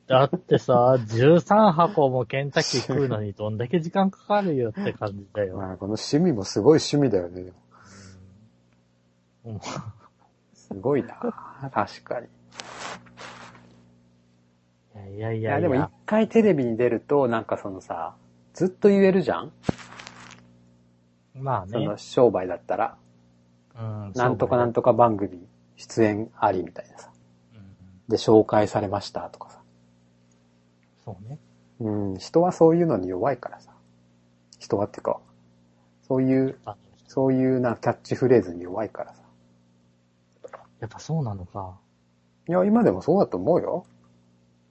だってさ、13箱もケンタッキー食うのにどんだけ時間かかるよって感じだよ。まあ、この趣味もすごい趣味だよね。うんすごいな。確かに。いやいやいいや、でも一。回テレビに出ると、なんかそのさ、ずっと言えるじゃん？まあねその。商売だったら。うんなんとかなんとか番組出演ありみたいなさ。うんで、紹介されましたとかさ。そうね。うん、人はそういうのに弱いからさ。人はっていうか、そういう、あそういうなキャッチフレーズに弱いからさ。やっぱそうなのか。いや、今でもそうだと思うよ。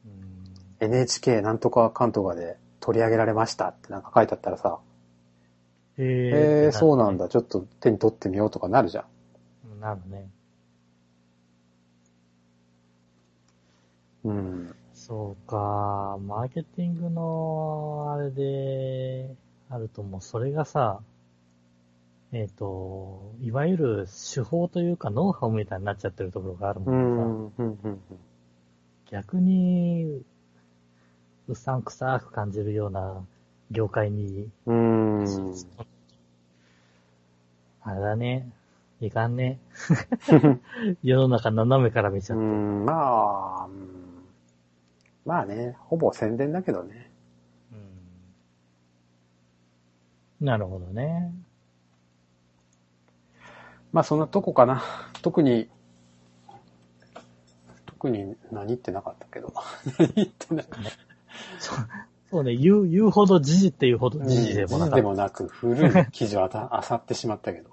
うん NHK なんとか関東がで取り上げられましたってなんか書いてあったらさ、へえー、そうなん。だ、ちょっと手に取ってみようとかなるじゃん。なるね。うん。そうか、マーケティングの、あれで、あるともうそれがさ、えっ、と、いわゆる手法というかノウハウみたいになっちゃってるところがあるもうんでさ、ん。うん。うん。逆に、うさんくさく感じるような業界に、うん。あれだね、いかんね。世の中斜めから見ちゃって。うん、まあ、うんまあね、ほぼ宣伝だけどね。うんなるほどね。まあそんなとこかな。特に、特に何言ってなかったけど。何言ってなかっそうね、言う、言うほど時事っていうほどた。時事でもなかでった。もなく、古い記事をあた、漁ってしまったけど。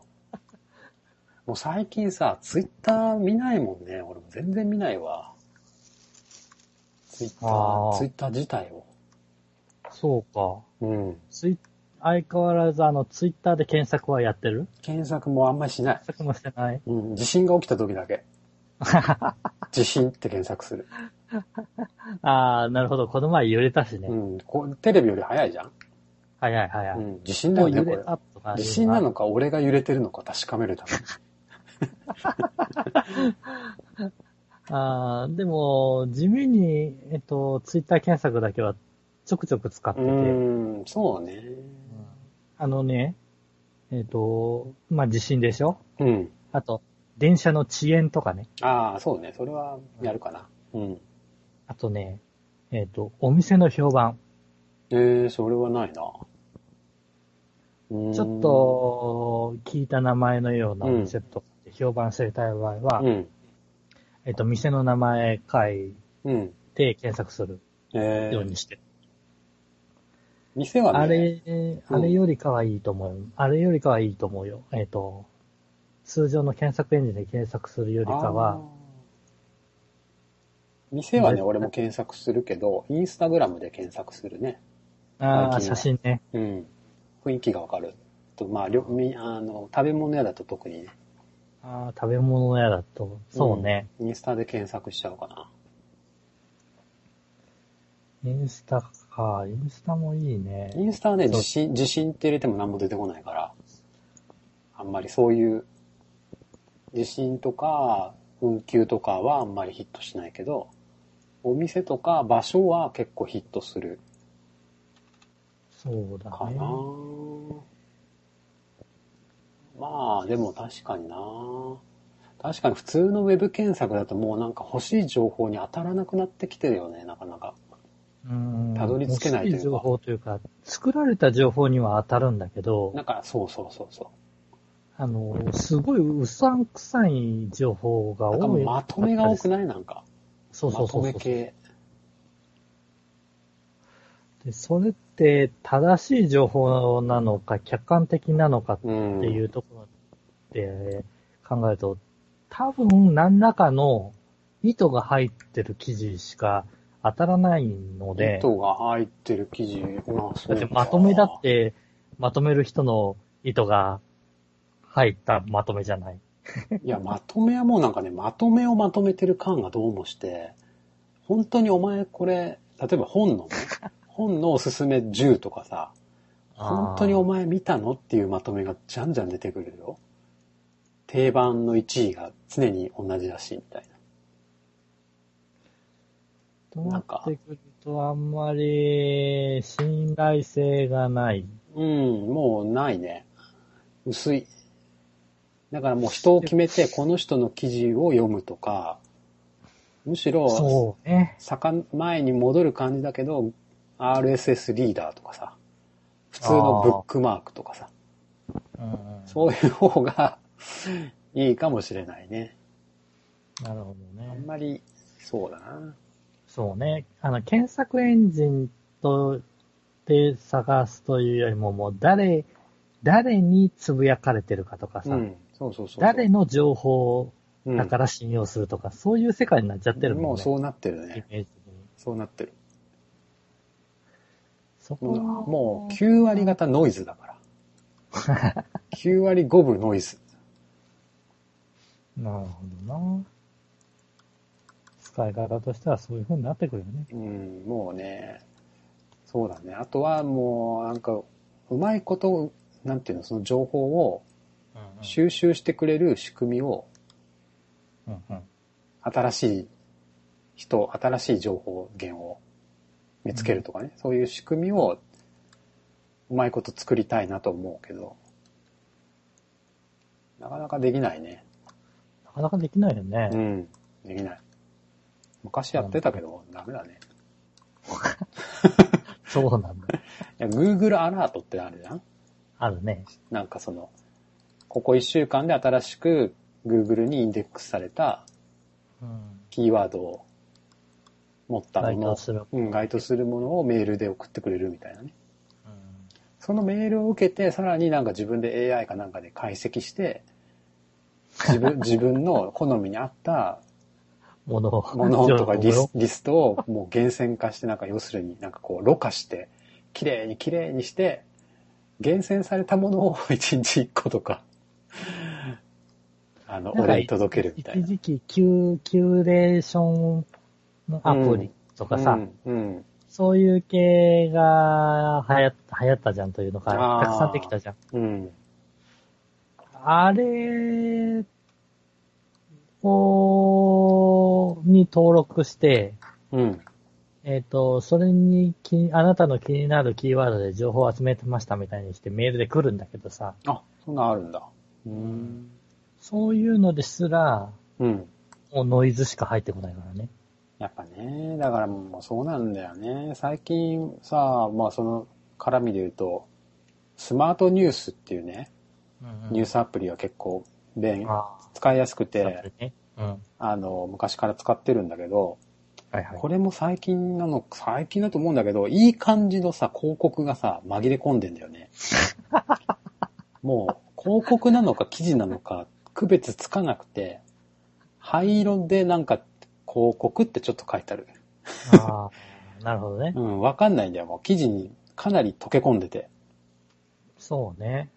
もう最近さ、ツイッター見ないもんね。俺も全然見ないわ。ツイッタあーー、ツイッター自体を。そうか。うん。ツイ相変わらずあの、ツイッターで検索はやってる？検索もあんまりしない。検索もしてないうん。地震が起きた時だけ。地震って検索する。ああ、なるほど。この前揺れたしね。うん。こうテレビより早いじゃん。早い早い。うん。地震だよね、これ。地震なのか、俺が揺れてるのか確かめるために。ああ、でも、地味に、えっと、ツイッター検索だけはちょくちょく使ってうて、ーん、そうね。あのね、えっと、まあ、地震でしょ？うん。あと、電車の遅延とかね。ああ、そうね。それはやるかな。うん。あとね、えっと、お店の評判。ええそれはないな。うーんちょっ、と、聞いた名前のようなお店と評判されたい場合は、うん。えっと、店の名前書いうん。て検索するええようにして。店はね、あれ、うんあれよりかはいいと思う。あれよりかはいいと思うよ。えっ、と、通常の検索エンジンで検索するよりかあはー、店はね、俺も検索するけど、インスタグラムで検索するね。ああ、最近は写真ね。うん。雰囲気がわかる。と、まあ、りょみあの、食べ物屋だと特にね。ああ、食べ物屋だと、そうね。うん。インスタで検索しちゃうかな。インスタか、インスタもいいね。インスタはね、地震、地震って入れても何も出てこないから、あんまりそういう、地震とか、運休とかはあんまりヒットしないけど、お店とか場所は結構ヒットするそうだねかな。。まあ、でも確かにな。確かに普通のウェブ検索だともうなんか欲しい情報に当たらなくなってきてるよね、なかなか。うん。たどり着けないというか欲しい情報というか、作られた情報には当たるんだけどな、んか、そうそうそうそあの、すごいうさんくさい情報が多い。うまとめが多くいない？なんか。そうそうそうそうまとめ。系。で、それって正しい情報なのか、客観的なのかっうん。ていうところで考えると、多分何らかの意図が入ってる記事しか当たらないので、糸が入ってる記事、まあそうかだってまとめだっ。て、まとめる人の意図が入ったまとめじゃない。いや、まとめはもうなんかね、まとめをまとめてる感がどうもして、本当にお前これ、例えば本のね、本のおすすめ10とかさ、本当にお前見たのっていうまとめがじゃんじゃん出てくるよ。定番の1位が常に同じだし、みたいとなってくると、あんまり信頼性がない。な。うん、もうないね。薄い。だからもう人を決めて、この人の記事を読むとか、むしろ、そうね。坂前に戻る感じだけど、RSS リーダーとかさ、普通のブックマークとかさ、うん、そういう方が いいかもしれないね。なるほどね。あんまり、そうだな。そうね。あの、検索エンジンと、で探すというよりも、もう誰、誰につぶやかれてるかとかさ、うん、そうそうそう。誰の情報うんだから信用するとか、そういう世界になっちゃってるもんね。もうそうなってるイね。メージ。そうなってる。そこもはうもう9割方ノイズだから。9割5分ノイズ。なるほどな。使い方としてはそういう風になってくるよね。うん、もうね、そうだね。あとはもう、なんか、うまいこと、なんていうの、その情報を収集してくれる仕組みを、うんうん。新しい人、新しい情報源を見つけるとかね、そういう仕組みを、うまいこと作りたいなと思うけど、なかなかできないね。なかなかできないよね。うん、できない。昔やってたけど、ダメだね。そうなんだ。いや、Google アラートってあるじゃん？あるね。なんかその、ここ1週間で新しく Google にインデックスされたうん。キーワードを持ったもの該当する。うん、該当するものをメールで送ってくれるみたいなね。うんそのメールを受けて、さらになんか自分で AI かなんかで解析して、自分、自分の好みに合ったものを。ものとかリスリストをもう厳選化して、なんか要するになんかこう、ろ過して、綺麗に綺麗にして、厳選されたものを1日1個とか、あの、俺に届けるみたいな。一時期、キュキューレーションのアプリとかさ、うん、うん。そういう系が流行った、流行ったじゃんというのが、たくさんできたじゃん。うん。あれを、に登録して、うん。えっ、と、それに気、あなたの気になるキーワードで情報を集めてましたみたいにしてメールで来るんだけどさ、あ、そんなんあるんだ。うん。そういうのですら、うん。もうノイズしか入ってこないからね。やっぱね、だからもうそうなんだよね。最近さ、まあその絡みで言うと、スマートニュースっていうね、ニューススアプリは結構便、あ使いやすくあ、て、ね。うん。あの、昔から使ってるんだけど、はいはい。これも最近なの、最近だと思うんだけど、いい感じのさ、広告がさ、紛れ込んでんだよね。もう、広告なのか記事なのか、区別つかなくて、灰色でなんか、広告ってちょっと書いてある。ああ、なるほどね。うん、わかんないんだよ。もう記事にかなり溶け込んでて。そうね。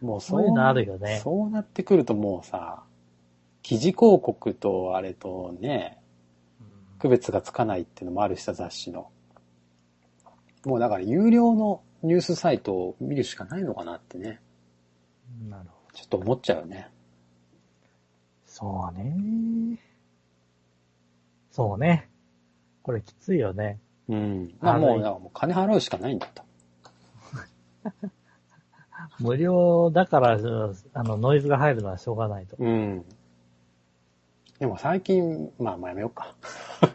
もうそういうのあるよねそうなってくるともうさ、記事広告とあれとね、区別がつかないっていうのもあるしさ、雑誌の。もうだから有料のニュースサイトを見るしかないのかなってね、なるほど。ちょっと思っちゃうよね。そうね。そうね。これきついよね。うん。まあもう、だからもう金払うしかないんだと。無料だから、うんあの、ノイズが入るのはしょうがないと。うん。でも最近、まあまあやめようか。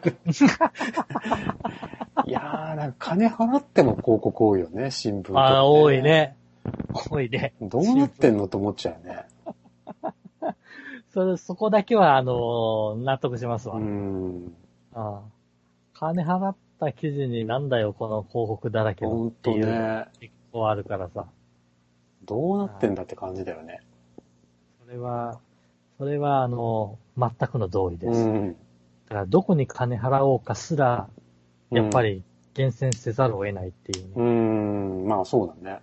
いやー、なんか金払っても広告多いよね、新聞とか、ああ、多い。ね。多いね。どうなってんのと思っちゃうよね。それ、そこだけは、あの、納得しますわ。うん。ああ金払った記事になんだよ、この広告だらけのっていう。結構あるからさ。どうなってんだって感じだよね。それは、それは、あの、全くの同意です。うん。だから、どこに金払おうかすら、やっぱり厳選せざるを得ないっていうね。うん、まあそうだね。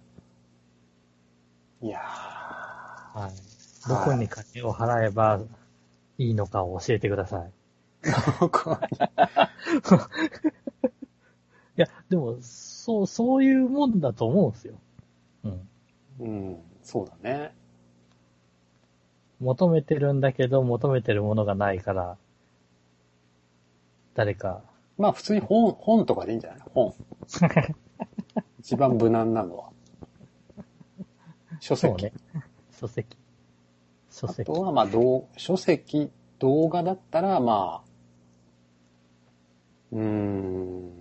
いやはい。どこに金を払えばいいのかを教えてください。ー。僕はいや、でも、そう、そういうもんだと思うんですよ。うん。うん、そうだね。求めてるんだけど、求めてるものがないから、誰か、まあ普通に本、本とかでいいんじゃない本。一番無難なのは。書籍。そうね。書籍。書あ籍と。はまあ、動書籍、動画だったらまあ、うーん。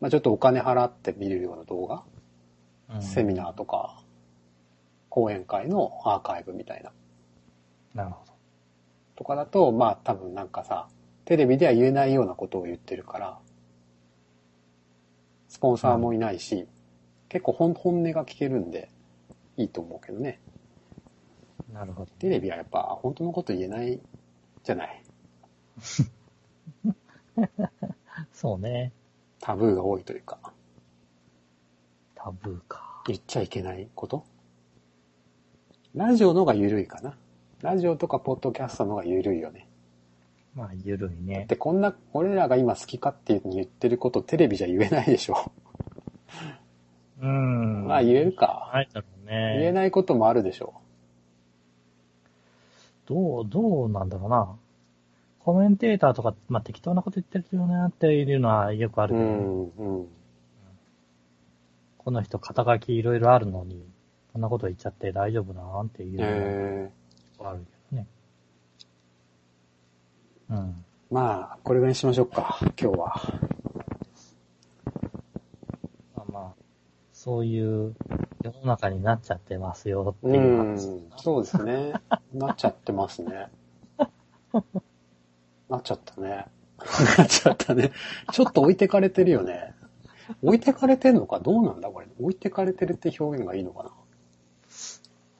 まあちょっとお金払って見れるような動画、うんセミナーとか、講演会のアーカイブみたいな。なるほど。とかだと、まあ多分なんかさ、テレビでは言えないようなことを言ってるから、スポンサーもいないし、結構本本音が聞けるんで、いいと思うけどね。なるほど。テレビはやっぱ本当のこと言えないじゃない。そうね。タブーが多いというか、タブーか。言っちゃいけないこと？ラジオの方が緩いかな。ラジオとかポッドキャストの方が緩いよね。まあ、ゆるいね。で、こんな、俺らが今好きかっていう言ってることテレビじゃ言えないでしょ。うん。まあ言えるか。ないだろうね。言えないこともあるでしょ。どう、どうなんだろうな。コメンテーターとか、まあ、適当なこと言ってるよねっていうのはよくあるうけど、ん、うん。この人肩書きいろいろあるのに、こんなこと言っちゃって大丈夫なんていうのえはあるけどね。うん。ー、まあ、これぐらいにしましょうか、今日は。まあまあ、そういう世の中になっちゃってますよってういうん話。、そうですね。なっちゃってますね。なっちゃったね。なっちゃったね。ちょっと置いてかれてるよね。置いてかれてんのか？どうなんだ？これ。置いてかれてるって表現がいいのかな？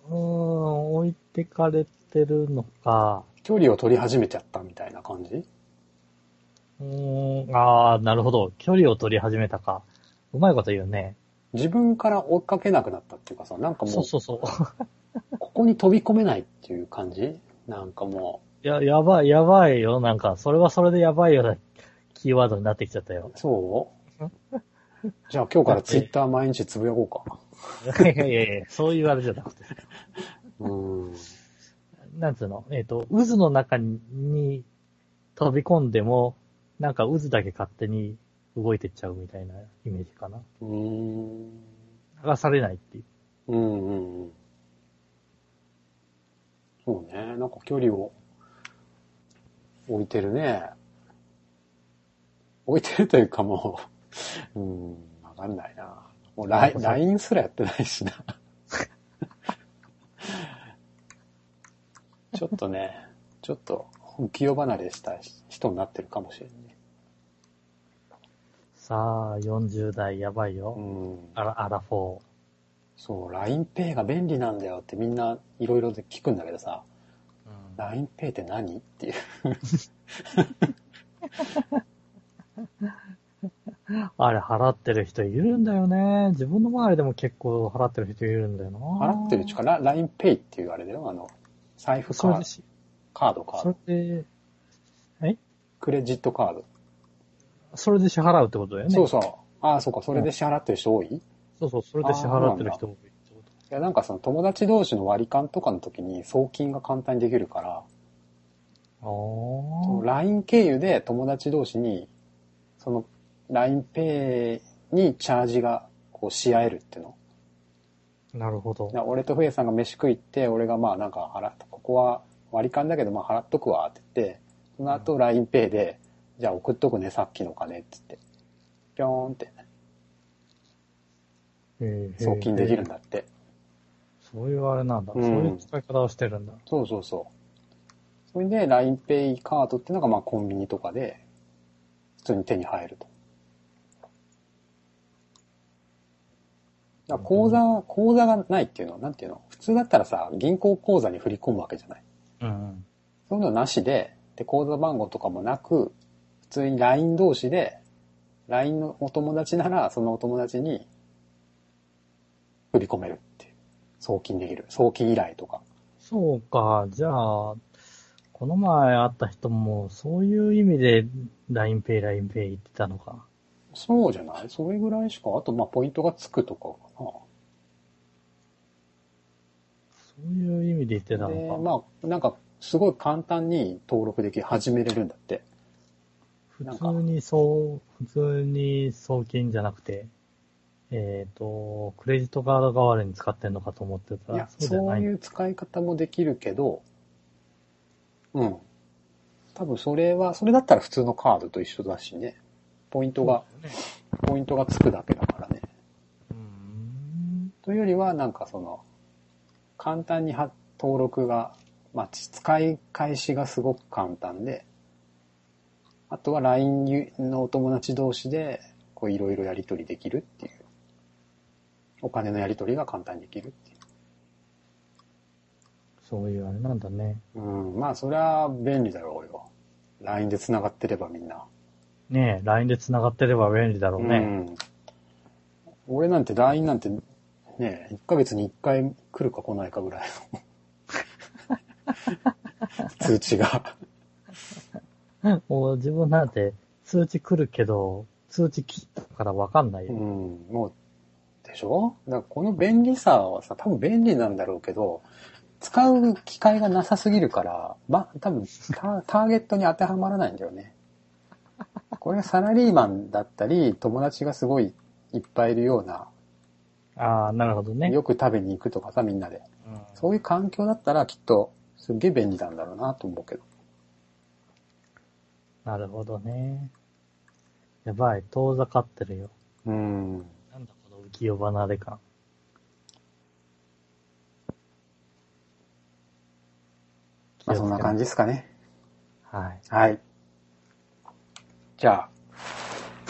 うーん、置いてかれてるのか、距離を取り始めちゃったみたいな感じ？うーん、ああ、なるほど。距離を取り始めたか。うまいこと言うね。自分から追っかけなくなったっていうかさ、なんかもそうう、そうそう。ここに飛び込めないっていう感じ？なんかもいや、やばい、やばいよ。なんか、それはそれでやばいようなキーワードになってきちゃったよ。う、そう？じゃあ今日からツイッター毎日つぶやこうか。いやいやいやそういうあれじゃなくて。うん。なんつうの？えっ、と、渦の中に飛び込んでも、なんか渦だけ勝手に動いてっちゃうみたいなイメージかな。うーん。流されないっていう。うんうんうん。そうね。なんか距離を置いてるね。置いてるというかもう、うん、わかんないな。もうライン LINE すらやってないしな。ちょっとね、ちょっと浮世離れした人になってるかもしれないね。さあ、40代やばいうよ。ん。アラ、アラフォー。そう、LINEPay が便利なんだよってみんないろいろで聞くんだけどさ、うん LINEPay って何？っていう。あれ払ってる人いるんだよね。自分の周りでも結構払ってる人いるんだよな。払ってるちか、ラ LINEPay っていうあれだよ、あの、財布カード、カード、カーそド、れで、クレジットカード。それで支払うってことだよね。そうそう。ああ、そうか、それで支払ってる人多い、いそうそう、それで支払ってる人多いってこと。や、なんかその友達同士の割り勘とかの時に送金が簡単にできるから、ああ。LINE 経由で友達同士に、その LINEPay にチャージがこうし合えるっていうの。なるほどだか。ら俺とふえさんが飯食いって、俺がまあなんか払っここは割り勘だけどまあ払っとくわって言って、その後 LINEPay で、じゃあ送っとくね、さっきの金って言って、ぴょーんって送金できるん。だって。そういうあれなんだ。うんそういう使い方をしてるんだ。そうそうそう。それで LINEPay カードっていうのがまあコンビニとかで普通に手に入ると。だ口座、口座がないっていうのは、なんていうの？普通だったらさ、銀行口座に振り込むわけじゃない。うん。そういうのなしで、で、口座番号とかもなく、普通に LINE 同士で、LINE のお友達なら、そのお友達に振り込めるっていう。送金できる。送金依頼とか。そうか。じゃあ、この前会った人も、そういう意味で LINEPay、LINEPay 言ってたのか。そうじゃない？それぐらいしか、あと、まあ、ポイントがつくとかかそういう意味で言ってたな。で、のか。まあ、なんか、すごい簡単に登録できる、始めれるんだって。普通にそう、普通に送金じゃなくて、えっ、と、クレジットカード代わりに使ってんのかと思ってたらいや、、そう。そういう使い方もできるけど、うん。多分それは、それだったら普通のカードと一緒だしね。ポイントが、ねポイントがつくだけだからね。うーん。というよりは、なんかその、簡単には登録が、まあ、使い返しがすごく簡単で、あとは LINE のお友達同士で、こういろいろやり取りできるっていう。お金のやり取りが簡単にできるっていう。そういうあれなんだね。うん、まあそれは便利だろうよ。LINE で繋がってればみんな。ねえ、LINE で繋がってれば便利だろうね。うん。俺なんて LINE なんてね、1ヶ月に1回来るか来ないかぐらいの 通知が。もう自分なんて通知来るけど、通知切ったからわかんないよ。うん、もう、でしょ？だからこの便利さはさ、多分便利なんだろうけど、使う機会がなさすぎるから、ま、多分タ ターゲットに当てはまらないんだよね。これがサラリーマンだったり、友達がすごいいっぱいいるような、ああ、なるほどね。よく食べに行くとかさ、みんなで。うんそういう環境だったらきっと、すっげえ便利なんだろうなと思うけど。なるほどね。やばい、遠ざかってるよ。うん。なんだこの浮世離れ感。まあそんな感じ。じですかね。はい。はい。じゃあ、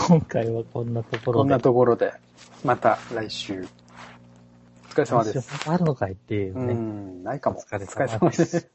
今回はこんなところで。こんなところで、また来週。お疲れ様です。あるのかいっていううね。ん、ないかも。お疲れお疲れ様で様ですす。